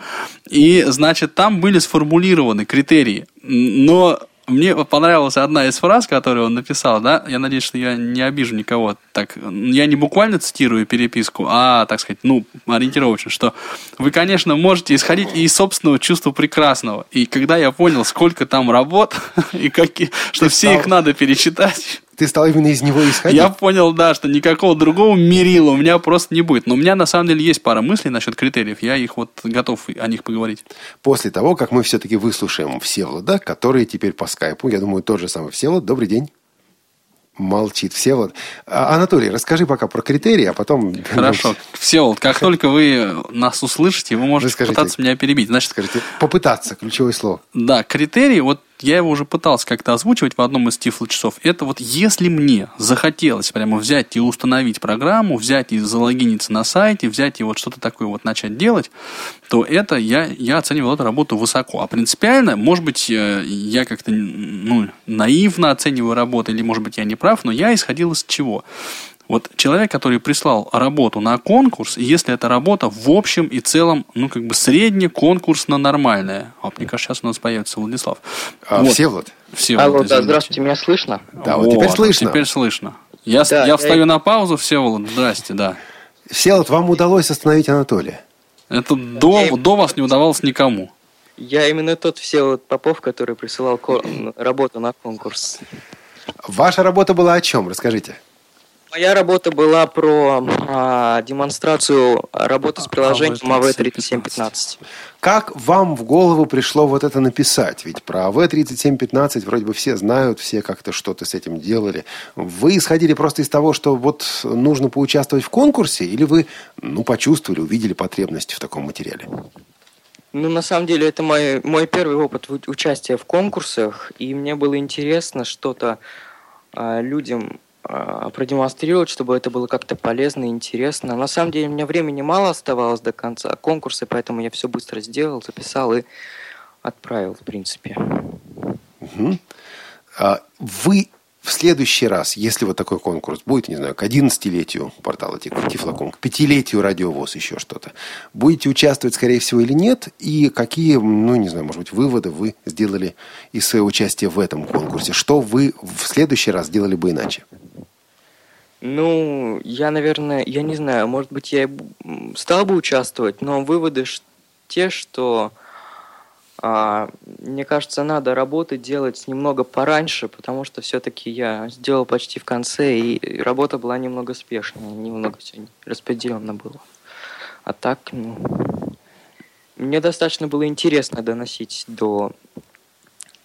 S3: И, значит, там были сформулированы критерии, но мне понравилась одна из фраз, которую он написал, да, я надеюсь, что я не обижу никого, так, я не буквально цитирую переписку, а, так сказать, ну, ориентировочно, что вы, конечно, можете исходить и из собственного чувства прекрасного, и когда я понял, сколько там работ, [laughs] и какие, что все их надо перечитать,
S2: Ты стал именно из него исходить?
S3: я понял, да, что никакого другого мерила у меня просто не будет. Но у меня на самом деле есть пара мыслей насчет критериев. Я их вот готов о них поговорить.
S2: После того, как мы все-таки выслушаем Всеволода, который теперь по скайпу, я думаю, тот же самый Всеволод. Добрый день. Молчит Всеволод. А, Анатолий, расскажи пока про критерии, а потом... [laughs]
S3: Хорошо. Все, вот как только вы нас услышите, вы можете
S2: скажите.
S3: пытаться меня перебить. Значит,
S2: Скажите, попытаться, ключевое слово.
S3: Да, критерий, вот я его уже пытался как-то озвучивать в одном из тифло часов. Это вот если мне захотелось прямо взять и установить программу, взять и залогиниться на сайте, взять и вот что-то такое вот начать делать, то это я, я оценивал эту работу высоко. А принципиально, может быть, э, я как-то ну, наивно оцениваю работу, или, может быть, я не прав, но я исходил из чего? Вот человек, который прислал работу на конкурс, и если эта работа в общем и целом, ну, как бы средне-конкурсно-нормальная. А мне кажется, сейчас у нас появится Владислав.
S2: А,
S3: Вот.
S2: Всеволод?
S3: Всеволод,
S9: Алло, да, здравствуйте, меня слышно?
S2: Да, вот теперь слышно.
S3: Теперь слышно. Я,
S9: Да,
S3: я
S9: я-
S3: встаю на паузу, Всеволод, здрасте, да.
S2: Всеволод, вам удалось остановить Анатолия.
S3: Это до, до вас не удавалось никому.
S9: Я именно тот Всеволод Попов, который присылал ко- работу на конкурс.
S2: Ваша работа была о чем? Расскажите.
S9: Моя работа была про а, демонстрацию работы с приложением AV3715.
S2: Как вам в голову пришло вот это написать? Ведь про АВ-3715 вроде бы все знают, все как-то что-то с этим делали. Вы исходили просто из того, что вот нужно поучаствовать в конкурсе, или вы ну, почувствовали, увидели потребность в таком материале?
S9: Ну, на самом деле, это мой, мой первый опыт участия в конкурсах, и мне было интересно что-то а, людям а, продемонстрировать, чтобы это было как-то полезно и интересно. На самом деле, у меня времени мало оставалось до конца конкурса, поэтому я все быстро сделал, записал и отправил, в принципе.
S2: А Вы в следующий раз, если вот такой конкурс будет, не знаю, к 11-летию портала Тиф- Тифлоком, к пятилетию радиовоз, еще что-то, будете участвовать, скорее всего, или нет? И какие, ну, не знаю, может быть, выводы вы сделали из своего участия в этом конкурсе? Что вы в следующий раз сделали бы иначе?
S9: Ну, я, наверное, я не знаю, может быть, я стал бы участвовать, но выводы те, что А, мне кажется, надо работы делать немного пораньше, потому что все-таки я сделал почти в конце, и работа была немного спешная, немного все распределенно было. А так, ну, мне достаточно было интересно доносить до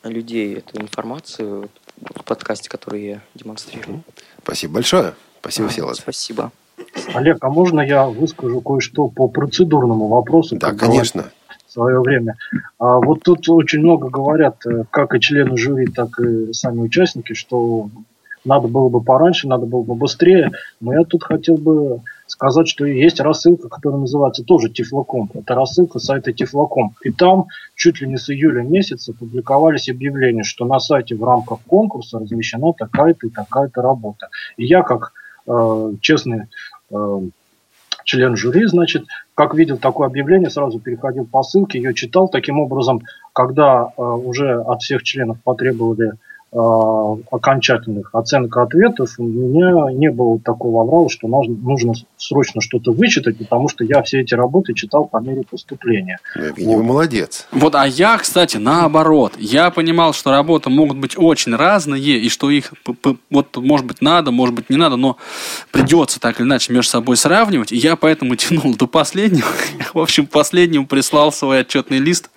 S9: людей эту информацию в подкасте, который я демонстрирую.
S2: Спасибо большое. Спасибо, Всеволод.
S9: Спасибо.
S4: Олег, а можно я выскажу кое-что по процедурному вопросу?
S2: Да, конечно.
S4: Свое время. А вот тут очень много говорят, э, как и члены жюри, так и сами участники, что надо было бы пораньше, надо было бы быстрее. Но я тут хотел бы сказать, что есть рассылка, которая называется тоже Тифлоком. Это рассылка сайта Тифлоком. И там чуть ли не с июля месяца публиковались объявления, что на сайте в рамках конкурса размещена такая-то и такая-то работа. И я, как э, честный э, член жюри, значит, как видел такое объявление, сразу переходил по ссылке, ее читал. Таким образом, когда э, уже от всех членов потребовали окончательных оценок ответов, у меня не было такого аврала, что нужно срочно что-то вычитать, потому что я все эти работы читал по мере поступления.
S2: Евгений, вот. вы молодец.
S3: Вот, а я, кстати, наоборот. Я понимал, что работы могут быть очень разные, и что их, вот, может быть, надо, может быть, не надо, но придется так или иначе между собой сравнивать. И я поэтому [laughs] тянул до последнего. [laughs] В общем, последнему прислал свой отчетный лист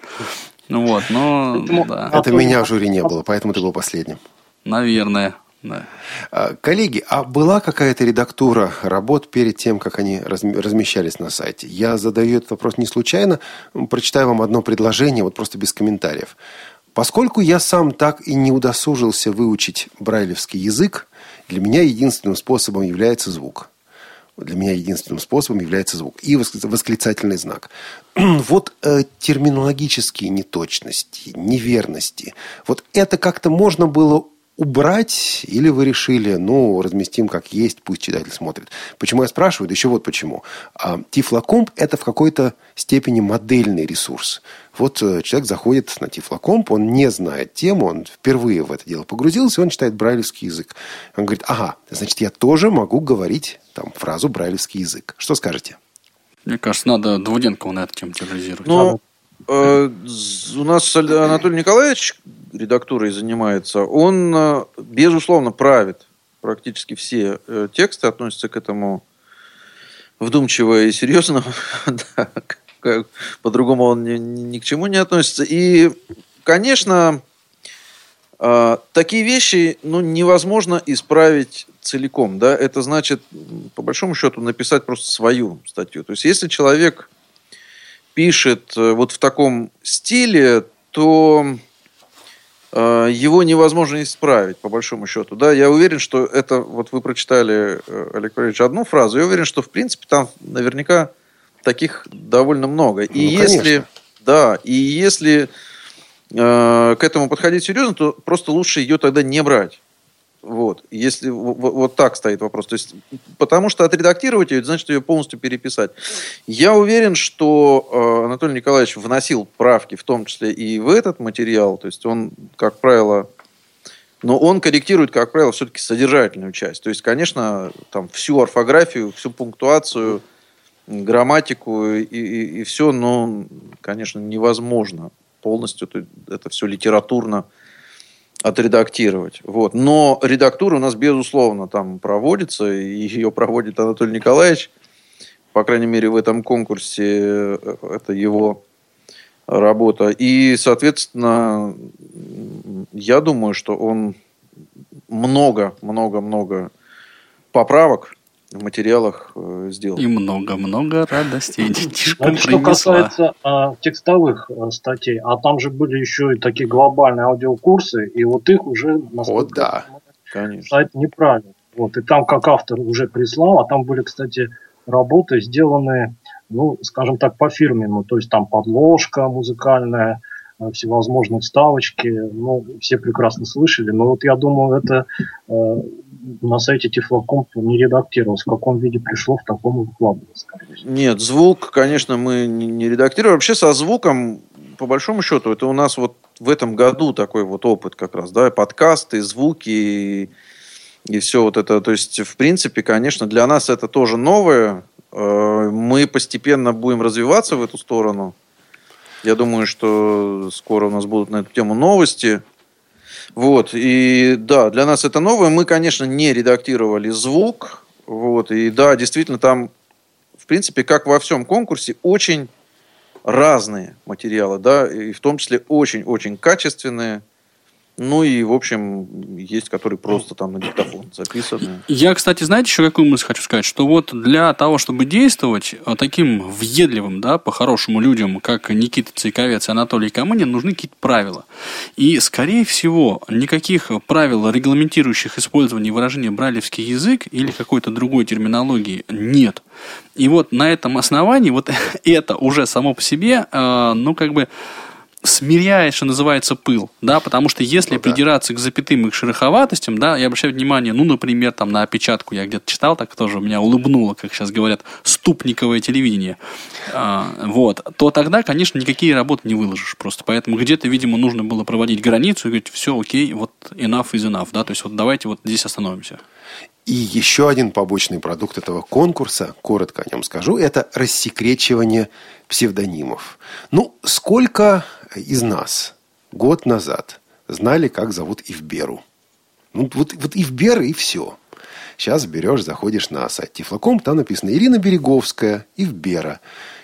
S3: ну вот, но...
S2: Поэтому, да. Это меня в жюри не было, поэтому ты был последним.
S3: Наверное. Да.
S2: А, коллеги, а была какая-то редактура работ перед тем, как они размещались на сайте? Я задаю этот вопрос не случайно. Прочитаю вам одно предложение, вот просто без комментариев. Поскольку я сам так и не удосужился выучить брайлевский язык, для меня единственным способом является звук. Для меня единственным способом является звук. И восклицательный знак. [clears throat] вот э, терминологические неточности, неверности. Вот это как-то можно было убрать, или вы решили, ну, разместим как есть, пусть читатель смотрит. Почему я спрашиваю? Да еще вот почему. А, Тифлокомп – это в какой-то степени модельный ресурс. Вот э, человек заходит на Тифлокомп, он не знает тему, он впервые в это дело погрузился, он читает брайлевский язык. Он говорит, ага, значит, я тоже могу говорить там фразу брайлевский язык. Что скажете?
S3: Мне кажется, надо Двуденкова на эту тему терроризировать.
S1: Ну, э, у нас Анатолий Николаевич редактурой занимается, он, э, безусловно, правит практически все э, тексты, относится к этому вдумчиво и серьезно. [laughs] По-другому он ни, к чему не относится. И, конечно, э, такие вещи ну, невозможно исправить целиком. Да? Это значит, по большому счету, написать просто свою статью. То есть, если человек пишет вот в таком стиле, то Э, его невозможно исправить, по большому счету. Да, я уверен, что это, вот вы прочитали, э, Олег Валерьевич, одну фразу, я уверен, что, в принципе, там наверняка таких довольно много. И ну, если, конечно. да, и если э, к этому подходить серьезно, то просто лучше ее тогда не брать. Вот, если вот так стоит вопрос. То есть, потому что отредактировать ее, значит ее полностью переписать. Я уверен, что э, Анатолий Николаевич вносил правки, в том числе и в этот материал. То есть, он, как правило, но он корректирует, как правило, все-таки содержательную часть. То есть, конечно, там всю орфографию, всю пунктуацию, грамматику и, и, и все, но, конечно, невозможно полностью это, все литературно отредактировать. Вот. Но редактура у нас, безусловно, там проводится, и ее проводит Анатолий Николаевич. По крайней мере, в этом конкурсе э, это его работа. И, соответственно, я думаю, что он много-много-много поправок в материалах э, сделал.
S3: И много-много радостей [laughs]
S4: детишка Что касается а, текстовых а, статей, а там же были еще и такие глобальные аудиокурсы, и вот их уже
S2: вот да.
S4: Конечно. сайт неправильный. Вот, и там как автор уже прислал, а там были, кстати, работы сделанные, ну, скажем так, по фирменному, то есть там подложка музыкальная, э, всевозможные вставочки, ну, все прекрасно слышали, но вот я думаю, это э, на сайте Тифлокомп не редактировалось. В каком виде пришло, в таком и выкладывалось.
S1: Нет, звук, конечно, мы не редактируем. Вообще со звуком, по большому счету, это у нас вот в этом году такой вот опыт как раз, да, подкасты, звуки и, и все вот это. То есть, в принципе, конечно, для нас это тоже новое. Э, мы постепенно будем развиваться в эту сторону. Я думаю, что скоро у нас будут на эту тему новости. Вот, и да, для нас это новое. Мы, конечно, не редактировали звук. Вот, и да, действительно, там, в принципе, как во всем конкурсе, очень разные материалы, да, и в том числе очень-очень качественные. Ну и, в общем, есть, которые просто там на диктофон записаны.
S3: Я, кстати, знаете, еще какую мысль хочу сказать? Что вот для того, чтобы действовать э, таким въедливым, да, по-хорошему людям, как Никита Цейковец и Анатолий Камынин, нужны какие-то правила. И, скорее всего, никаких правил, регламентирующих использование выражения брайлевский язык или какой-то другой терминологии нет. И вот на этом основании вот [laughs] это уже само по себе, э, ну, как бы смиряет, что называется, пыл, да, потому что если ну, придираться к запятым и к шероховатостям, да, я обращаю внимание, ну, например, там на опечатку я где-то читал, так тоже меня улыбнуло, как сейчас говорят, ступниковое телевидение, а, вот, то тогда, конечно, никакие работы не выложишь просто, поэтому где-то, видимо, нужно было проводить границу и говорить, все, окей, вот enough is enough, да, то есть вот давайте вот здесь остановимся.
S2: И еще один побочный продукт этого конкурса, коротко о нем скажу, это рассекречивание псевдонимов. Ну, сколько из нас год назад знали, как зовут Ивберу? Ну, вот, вот Ивбер и все. Сейчас берешь, заходишь на сайт Тифлоком, там написано Ирина Береговская, Ивбера.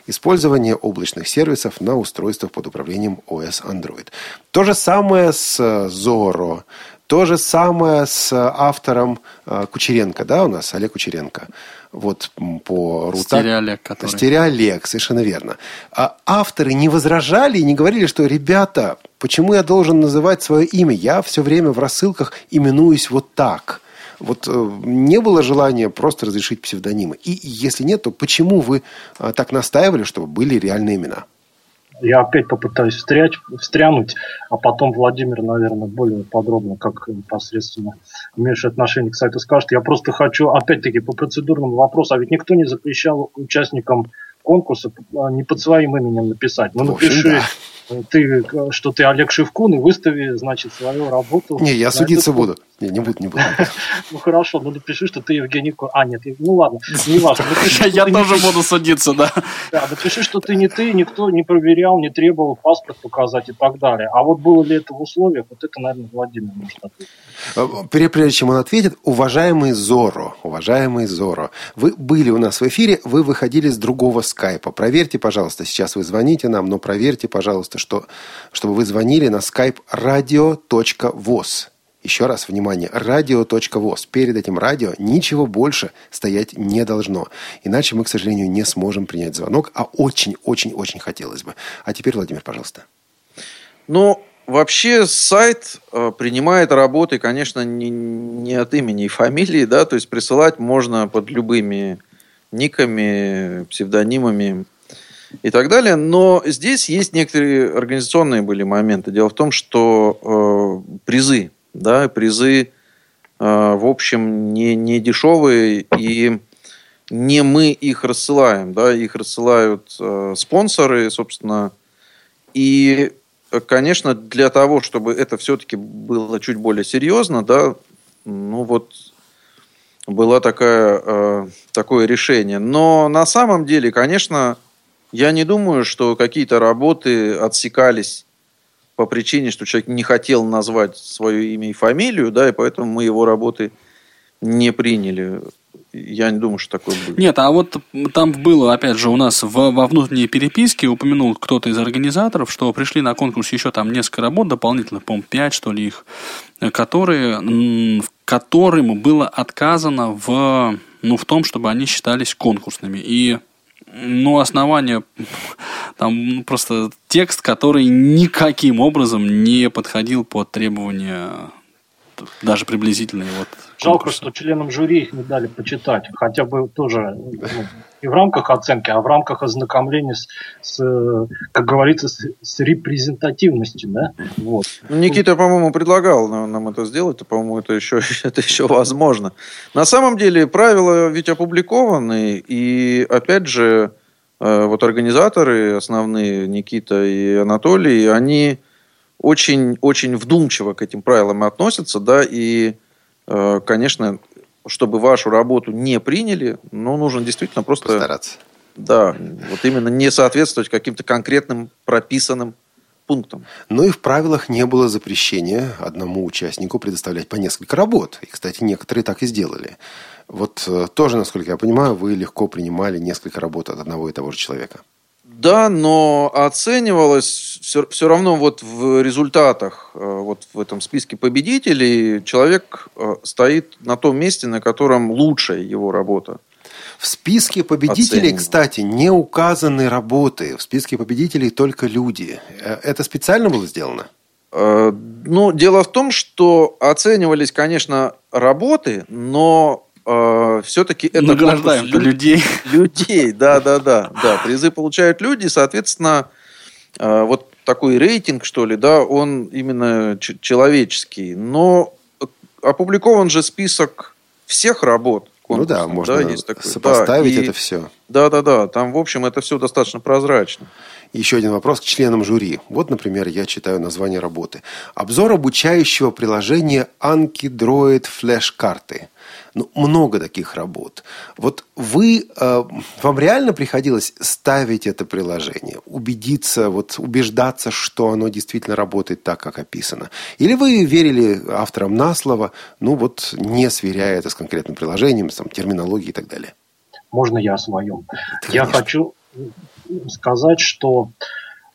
S2: Использование облачных сервисов на устройствах под управлением OS Android. То же самое с Zorro. То же самое с автором э, Кучеренко, да, у нас Олег Кучеренко. Вот по
S3: Рута. Стереолег, который.
S2: Стереолег, совершенно верно. А авторы не возражали и не говорили, что, ребята, почему я должен называть свое имя? Я все время в рассылках именуюсь вот так. Вот э, не было желания просто разрешить псевдонимы. И если нет, то почему вы э, так настаивали, чтобы были реальные имена?
S4: Я опять попытаюсь встрять, встрянуть, а потом Владимир, наверное, более подробно, как непосредственно имеющий отношение к сайту, скажет. Я просто хочу, опять-таки, по процедурному вопросу, а ведь никто не запрещал участникам конкурса а, не под своим именем написать. Ну, напиши, да ты, что ты Олег Шевкун, и выстави, значит, свою работу.
S2: Не, я судиться буду. Не, не буду, не буду. [laughs]
S4: Ну хорошо, ну напиши, что ты Евгений Ко... А, нет, ну ладно, не важно.
S3: Я тоже буду судиться, да.
S4: Да, напиши, что ты не ты, никто не проверял, не требовал паспорт показать и так далее. А вот было ли это в условиях, вот это, наверное, Владимир может ответить.
S2: Э, прежде чем он ответит, уважаемый Зоро, уважаемый Зоро, вы были у нас в эфире, вы выходили с другого скайпа. Проверьте, пожалуйста, сейчас вы звоните нам, но проверьте, пожалуйста, что, чтобы вы звонили на skype radio.voz. Еще раз, внимание, радио.воз. Перед этим радио ничего больше стоять не должно. Иначе мы, к сожалению, не сможем принять звонок, а очень-очень-очень хотелось бы. А теперь, Владимир, пожалуйста.
S1: Ну, вообще сайт э, принимает работы, конечно, не, не от имени и фамилии, да, то есть присылать можно под любыми никами, псевдонимами и так далее. Но здесь есть некоторые организационные были моменты. Дело в том, что э, призы да, призы, э, в общем, не, не дешевые, и не мы их рассылаем, да, их рассылают э, спонсоры, собственно, и, конечно, для того, чтобы это все-таки было чуть более серьезно, да, ну вот было такая, э, такое решение. Но на самом деле, конечно, я не думаю, что какие-то работы отсекались по причине, что человек не хотел назвать свое имя и фамилию, да, и поэтому мы его работы не приняли. Я не думаю, что такое будет.
S3: Нет, а вот там было, опять же, у нас в, во внутренней переписке упомянул кто-то из организаторов, что пришли на конкурс еще там несколько работ дополнительных, по-моему, пять, что ли, их, которые, которым было отказано в, ну, в том, чтобы они считались конкурсными. И [laughs] ну, основание, там просто текст, который никаким образом не подходил под требования даже приблизительные. Вот,
S4: Жалко, что членам жюри их не дали почитать. Хотя бы тоже ну, не в рамках оценки, а в рамках ознакомления с, с как говорится, с, с репрезентативностью. Да? Вот.
S1: Ну, Никита, по-моему, предлагал нам это сделать, то, по-моему, это еще, [laughs] это еще возможно. На самом деле правила ведь опубликованы, и опять же, э, вот организаторы основные, Никита и Анатолий, они очень, очень вдумчиво к этим правилам относятся, да, и, э, конечно, чтобы вашу работу не приняли, ну, нужно действительно просто...
S2: Постараться.
S1: Да, вот именно не соответствовать каким-то конкретным прописанным пунктам.
S2: Но и в правилах не было запрещения одному участнику предоставлять по несколько работ. И, кстати, некоторые так и сделали. Вот э, тоже, насколько я понимаю, вы легко принимали несколько работ от одного и того же человека.
S1: Да, но оценивалось все, все равно вот в результатах, э, вот в этом списке победителей человек э, стоит на том месте, на котором лучшая его работа.
S2: В списке победителей,
S1: Оцениваем.
S2: кстати, не указаны работы. В списке победителей только люди. Э, Это специально было сделано?
S1: Ну, дело в том, что оценивались, конечно, работы, но все-таки это
S3: Награждаем
S1: конкурс лю-
S3: людей.
S1: людей, да, да, да, да. Призы получают люди, соответственно, э, вот такой рейтинг, что ли, да, он именно ч- человеческий. Но э, опубликован же список всех работ.
S2: Ну да, можно
S1: есть такой.
S2: сопоставить
S1: Да, и-
S2: это все.
S1: Да, да, да. Там, в общем, это все достаточно прозрачно.
S2: Еще один вопрос к членам жюри. Вот, например, я читаю название работы. Обзор обучающего приложения Anki Droid флеш-карты. Ну, много таких работ. Вот вы, э, вам реально приходилось ставить это приложение, убедиться, вот убеждаться, что оно действительно работает так, как описано? Или вы верили авторам на слово, ну вот не сверяя это с конкретным приложением, с там, терминологией и так далее?
S4: Можно я о своем? Я
S2: Конечно.
S4: хочу сказать, что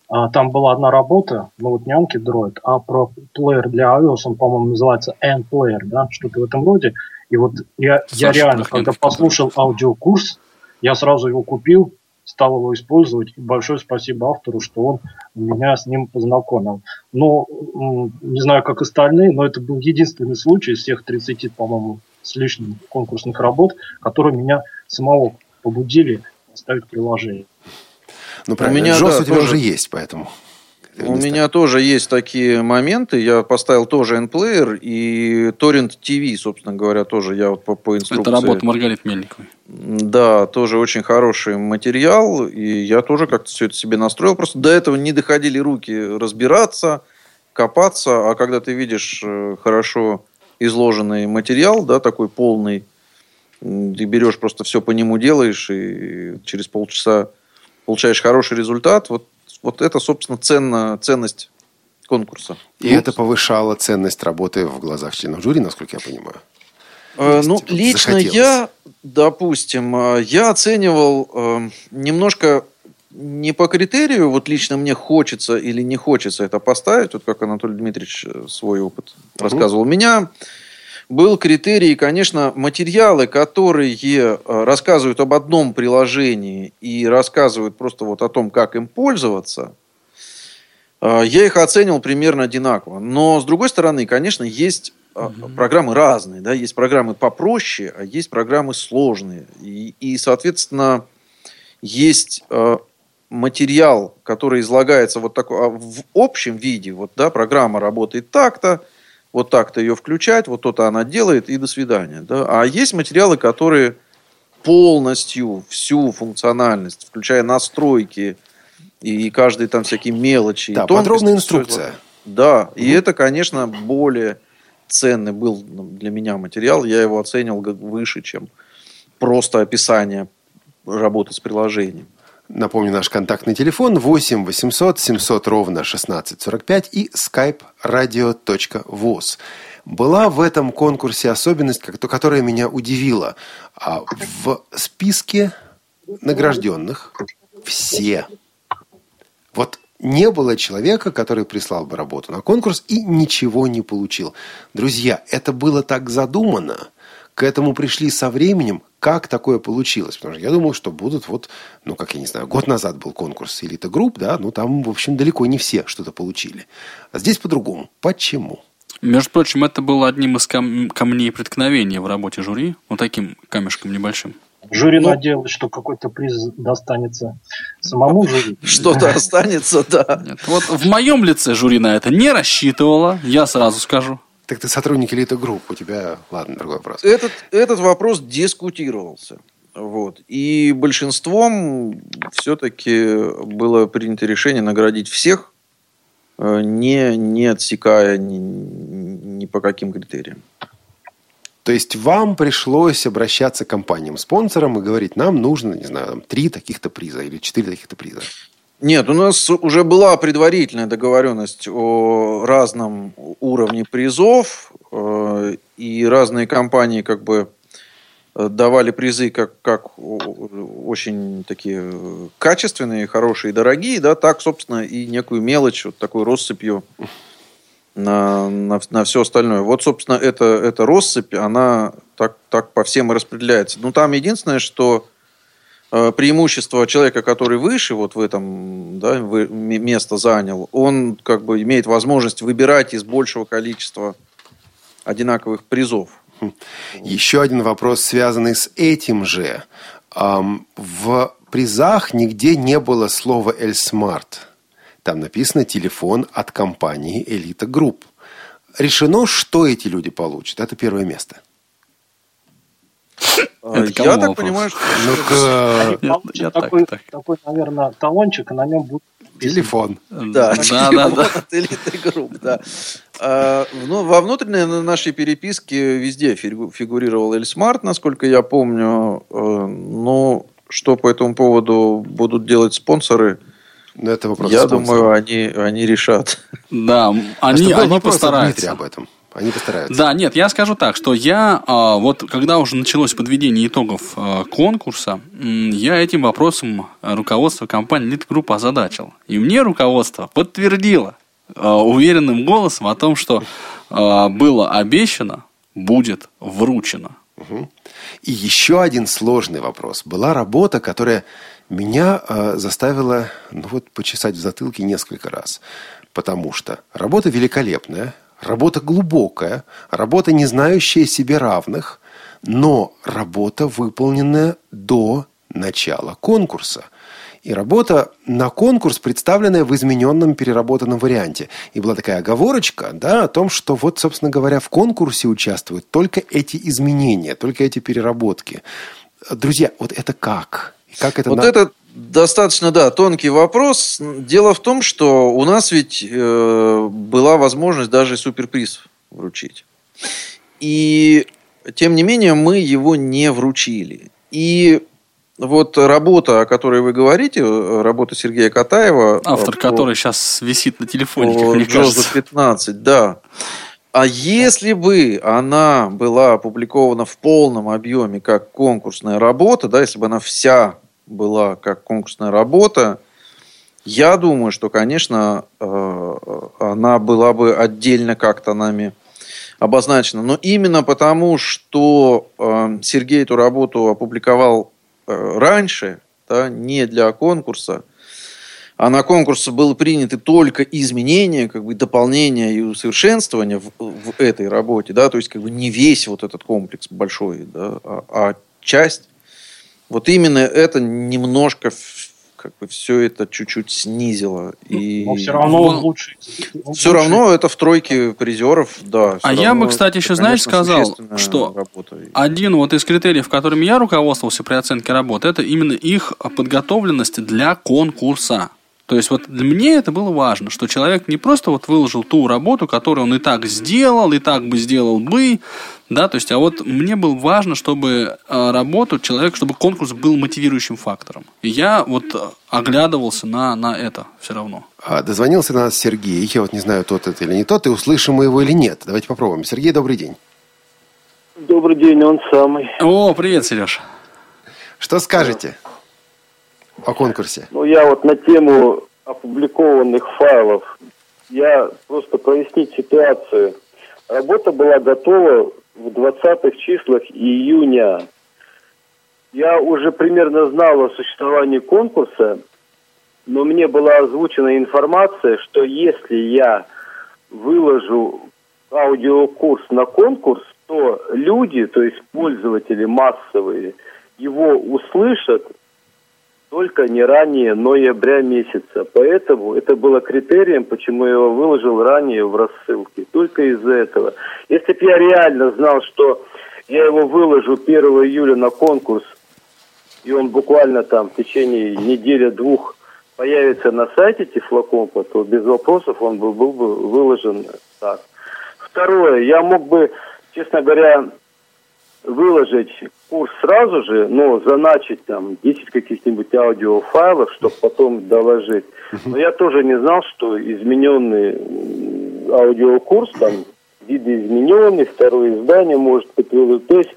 S4: а, там была одна работа, ну вот не Anki Droid, а про плеер для iOS, он, по-моему, называется N-Player, да, что-то в этом роде. И вот я, я
S3: Саша
S4: реально,
S3: Прохненков,
S4: когда послушал аудиокурс, я сразу его купил, стал его использовать. И большое спасибо автору, что он меня с ним познакомил. Но не знаю, как остальные, но это был единственный случай из всех 30, по-моему, с лишним конкурсных работ, которые меня самого побудили ставить приложение.
S2: Ну, правильно,
S1: меня,
S2: Джос
S1: да,
S2: у тебя
S1: тоже-
S2: уже есть, поэтому...
S1: У меня тоже есть такие моменты. Я поставил тоже N-Player и Torrent TV, собственно говоря, тоже я вот по, по инструкции.
S3: Это работа Маргариты Мельниковой.
S1: Да, тоже очень хороший материал, и я тоже как-то все это себе настроил. Просто до этого не доходили руки разбираться, копаться, а когда ты видишь э, хорошо изложенный материал, да, такой полный, ты берешь просто все по нему делаешь, и через полчаса получаешь хороший результат. Вот, вот это, собственно, ценно, ценность конкурса.
S2: И это повышало ценность работы в глазах членов жюри, насколько я понимаю.
S1: Э, Ну,
S2: есть
S1: лично
S2: захотелось.
S1: я, допустим, э, я оценивал э, немножко не по критерию, вот лично мне хочется или не хочется это поставить, вот как Анатолий Дмитриевич э, свой опыт рассказывал. У меня был критерий, конечно, материалы, которые э, рассказывают об одном приложении и рассказывают просто вот о том, как им пользоваться, э, я их оценивал примерно одинаково. Но, с другой стороны, конечно, есть э, программы разные. Да? Есть программы попроще, а есть программы сложные. И, и, соответственно, есть материал, который излагается вот такой, а в общем виде. Вот, да, программа работает так-то, вот так-то ее включать, вот то-то она делает, и до свидания. Да? А есть материалы, которые полностью всю функциональность, включая настройки и каждые там всякие мелочи.
S2: Да,
S1: тонкости,
S2: подробная инструкция.
S1: да, и это, конечно, более ценный был для меня материал. Я его оценил выше, чем просто описание работы с приложением.
S2: Напомню, наш контактный телефон 8 800 700 ровно 1645 и skype radio.voz. Была в этом конкурсе особенность, которая меня удивила. А В списке награжденных все. Вот не было человека, который прислал бы работу на конкурс и ничего не получил. Друзья, это было так задумано. К этому пришли со временем. Как такое получилось? Потому что я думал, что будут вот, ну, как я не знаю, год назад был конкурс элита групп, да, ну, там, в общем, далеко не все что-то получили. А здесь по-другому. Почему?
S3: Между прочим, это было одним из кам- камней преткновения в работе жюри. Вот таким камешком небольшим.
S4: Жюри
S1: Ну-
S4: надеялось, что какой-то приз достанется самому жюри.
S1: Что-то [laughs] останется, да.
S3: Нет, вот в моем лице жюри на это не рассчитывало, я сразу скажу.
S2: Так ты сотрудник элита групп, у тебя, ладно, другой вопрос.
S1: Этот, этот вопрос дискутировался. Вот. И большинством все-таки было принято решение наградить всех, э, не, не отсекая ни, ни по каким критериям.
S2: То То есть вам пришлось обращаться к компаниям-спонсорам и говорить, нам нужно, не знаю, там, три таких-то приза или четыре таких-то приза.
S1: Нет, у нас уже была предварительная договоренность о разном уровне призов, э, и разные компании как бы э, давали призы как, как очень такие качественные, хорошие, дорогие, да, так, собственно, и некую мелочь, вот такую россыпью на, на, на все остальное. Вот, собственно, эта, эта россыпь, она так, так по всем и распределяется. Ну, там единственное, что Э, преимущество человека, который выше вот в этом да, место занял, он как бы имеет возможность выбирать из большего количества одинаковых призов.
S2: Хм. Еще один вопрос, связанный с этим же. В призах нигде не было слова «ElSmart». Там написано «телефон от компании «Элита Групп». Решено, что эти люди получат. Это первое место –
S1: я так понимаю, что...
S4: Ну, такой, наверное, талончик, и на нем будет
S2: Телефон.
S1: Да, да, да. да. от групп, да. А, ну, во внутренней нашей переписке везде фигурировал Эльсмарт, насколько я помню. Э, но что по этому поводу будут делать спонсоры,
S2: это вопрос
S1: я думаю, они, они решат.
S3: Да, они, они постараются.
S2: об этом. Они постараются.
S3: Да, нет, я скажу так, что я, а, вот когда уже началось подведение итогов а, конкурса, я этим вопросом руководство компании Elite Group озадачил. И мне руководство подтвердило а, уверенным голосом о том, что было обещано, будет вручено.
S2: Угу. И еще один сложный вопрос. Была работа, которая меня э, заставила ну вот, почесать в затылке несколько раз. Потому что работа великолепная, Работа глубокая, работа, не знающая себе равных, но работа, выполненная до начала конкурса. И работа на конкурс, представленная в измененном переработанном варианте. И была такая оговорочка да, о том, что вот, собственно говоря, в конкурсе участвуют только эти изменения, только эти переработки. Друзья, вот это как? Как это
S1: вот на... это Достаточно, да, тонкий вопрос. Дело в том, что у нас ведь э, была возможность даже суперприз вручить. И, тем не менее, мы его не вручили. И вот работа, о которой вы говорите, работа Сергея Катаева...
S3: Автор по, которой сейчас висит на телефоне, как мне
S1: кажется. 15, да. А если бы она была опубликована в полном объеме как конкурсная работа, да, если бы она вся была как конкурсная работа, я думаю, что, конечно, э, она была бы отдельно как-то нами обозначена. Но именно потому, что э, Сергей эту работу опубликовал э, раньше, да, не для конкурса, а на конкурсе было приняты только изменения, как бы дополнения и усовершенствования в, в этой работе, да, то есть как бы не весь вот этот комплекс большой, да, а, а часть вот именно это немножко как бы все это чуть-чуть снизило. И...
S4: Но все равно он лучше.
S1: Он все лучше. равно это в тройке призеров, да.
S3: А я бы, кстати, еще, знаешь, сказал, что работа. один вот из критериев, которыми я руководствовался при оценке работы, это именно их подготовленность для конкурса. То есть вот для меня это было важно, что человек не просто вот выложил ту работу, которую он и так сделал, и так бы сделал бы, да, то есть, а вот мне было важно, чтобы э, работу человек, чтобы конкурс был мотивирующим фактором. И я вот оглядывался на, на это все равно.
S2: А, дозвонился на нас Сергей, я вот не знаю, тот это или не тот, и услышим мы его или нет. Давайте попробуем. Сергей, добрый день.
S10: Добрый день, он самый.
S3: О, привет, Сереж.
S2: Что скажете? о конкурсе?
S10: Ну, я вот на тему опубликованных файлов, я просто прояснить ситуацию. Работа была готова в 20-х числах июня. Я уже примерно знал о существовании конкурса, но мне была озвучена информация, что если я выложу аудиокурс на конкурс, то люди, то есть пользователи массовые, его услышат только не ранее ноября месяца. Поэтому это было критерием, почему я его выложил ранее в рассылке. Только из-за этого. Если бы я реально знал, что я его выложу 1 июля на конкурс, и он буквально там в течение недели-двух появится на сайте Тифлокомпа, то без вопросов он был, был бы выложен так. Второе, я мог бы, честно говоря, выложить курс сразу же, но заначить там 10 каких-нибудь аудиофайлов, чтобы потом доложить. Но я тоже не знал, что измененный аудиокурс, там, видоизмененный, второе издание может быть выложить. То есть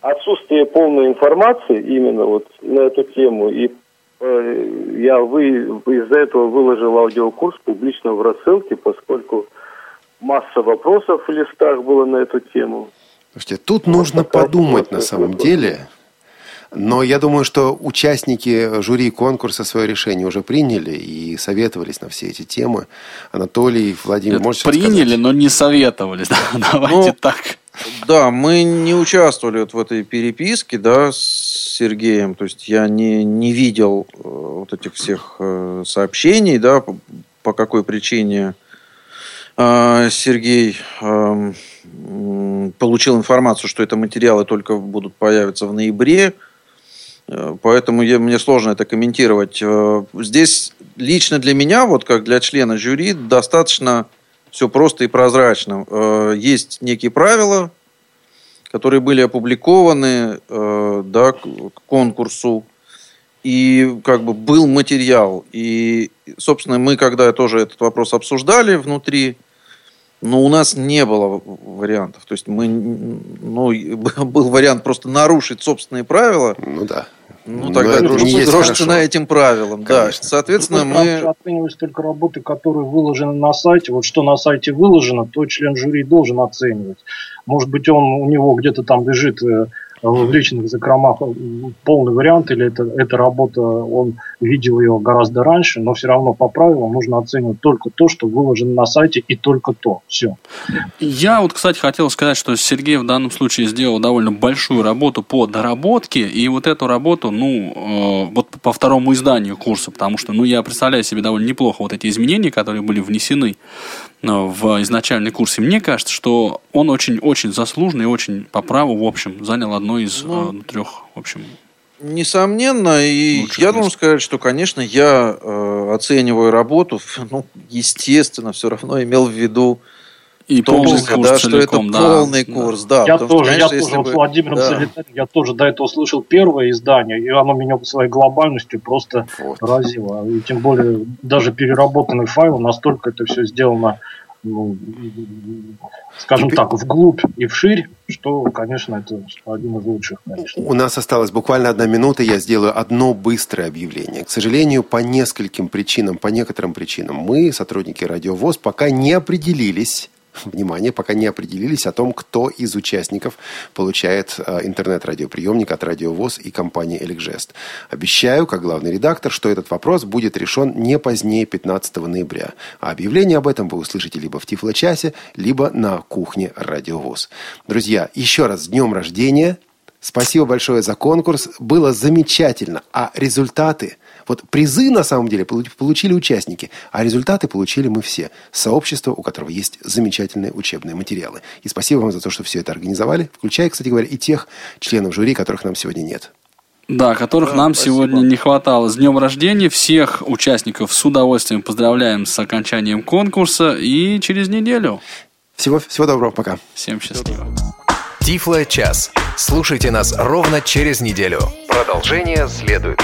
S10: отсутствие полной информации именно вот на эту тему и э, я вы, из-за этого выложил аудиокурс публично в рассылке, поскольку масса вопросов в листах было на эту тему.
S2: Слушайте, тут нужно подумать на самом деле. Но я думаю, что участники жюри конкурса свое решение уже приняли и советовались на все эти темы. Анатолий, Владимир, можете
S3: приняли,
S2: сказать?
S3: но не советовались. [laughs] Да, Давайте
S1: Ну,
S3: так.
S1: Да, мы не участвовали вот в этой переписке, да, с Сергеем. То есть я не, не видел э, вот этих всех э, сообщений, да, по, по какой причине Сергей эм, м, получил информацию, что это материалы только будут появиться в ноябре. Э, Поэтому я, мне сложно это комментировать. Э, Здесь лично для меня, вот как для члена жюри, достаточно все просто и прозрачно. Э, Есть некие правила, которые были опубликованы да, к конкурсу. И как бы был материал. И, собственно, мы когда тоже этот вопрос обсуждали внутри, но у нас не было вариантов. То есть мы, ну, [laughs] был вариант просто нарушить собственные правила.
S2: Ну да.
S1: Ну,
S2: Но
S1: тогда
S2: это не
S1: дружно,
S2: есть
S1: дружно
S2: хорошо.
S1: на этим правилам. Да.
S2: Конечно.
S1: Соответственно,
S4: Ну,
S1: мы...
S4: оценивались только работы, которые выложены на сайте. Вот что на сайте выложено, то член жюри должен оценивать. Может быть, он у него где-то там лежит э, в личных закромах э, полный вариант, или это, эта работа, он видел ее гораздо раньше, но все равно по правилам нужно оценивать только то, что выложено на сайте, и только то. Все.
S3: Я вот, кстати, хотел сказать, что Сергей в данном случае сделал довольно большую работу по доработке, и вот эту работу, ну, э, вот по второму изданию курса, потому что, ну, я представляю себе довольно неплохо вот эти изменения, которые были внесены э, в изначальный курс, и мне кажется, что он очень-очень заслуженно и очень по праву, в общем, занял одно из
S1: Ну,
S3: э, трех, в общем,
S1: Несомненно, и я должен сказать, что, конечно, я э, оцениваю работу, [laughs] ну, естественно, все равно имел в виду
S3: и
S1: в том
S3: полный
S1: числе,
S3: курс
S1: да, что это
S3: целиком, да.
S1: полный
S3: Да.
S1: курс, да.
S4: я
S1: потому что,
S4: тоже, я
S1: конечно,
S4: тоже
S1: если
S4: вот
S1: бы-
S4: с Владимиром
S1: да.
S4: Солитарем, я тоже до этого слышал первое издание, и оно меня своей глобальностью просто
S2: Вот.
S4: поразило. И тем более даже переработанный файл, настолько это все сделано, ну, скажем
S2: Теперь-
S4: так, вглубь и вширь, что, конечно, это один из лучших, конечно.
S2: У нас осталась буквально одна минута, я сделаю одно быстрое объявление. К сожалению, по нескольким причинам, по некоторым причинам, мы, сотрудники Радиовоз, пока не определились, внимание, пока не определились о том, кто из участников получает э, интернет-радиоприемник от Радиовоз и компании «Эликжест». Обещаю, как главный редактор, что этот вопрос будет решен не позднее 15 ноября. А объявление об этом вы услышите либо в Тифло-часе, либо на кухне Радиовоз. Друзья, еще раз с днем рождения! Спасибо большое за конкурс. Было замечательно. А результаты... Вот призы, на самом деле, полу- получили участники, а результаты получили мы все. Сообщество, у которого есть замечательные учебные материалы. И спасибо вам за то, что все это организовали, включая, кстати говоря, и тех членов жюри, которых нам сегодня нет.
S3: Да, которых
S1: Да,
S3: нам
S1: спасибо.
S3: сегодня не хватало. С днем рождения всех участников с удовольствием поздравляем с окончанием конкурса и через неделю.
S2: Всего, всего доброго, пока.
S3: Всем счастливо.
S8: Тифло час. Слушайте нас ровно через неделю.
S9: Продолжение следует.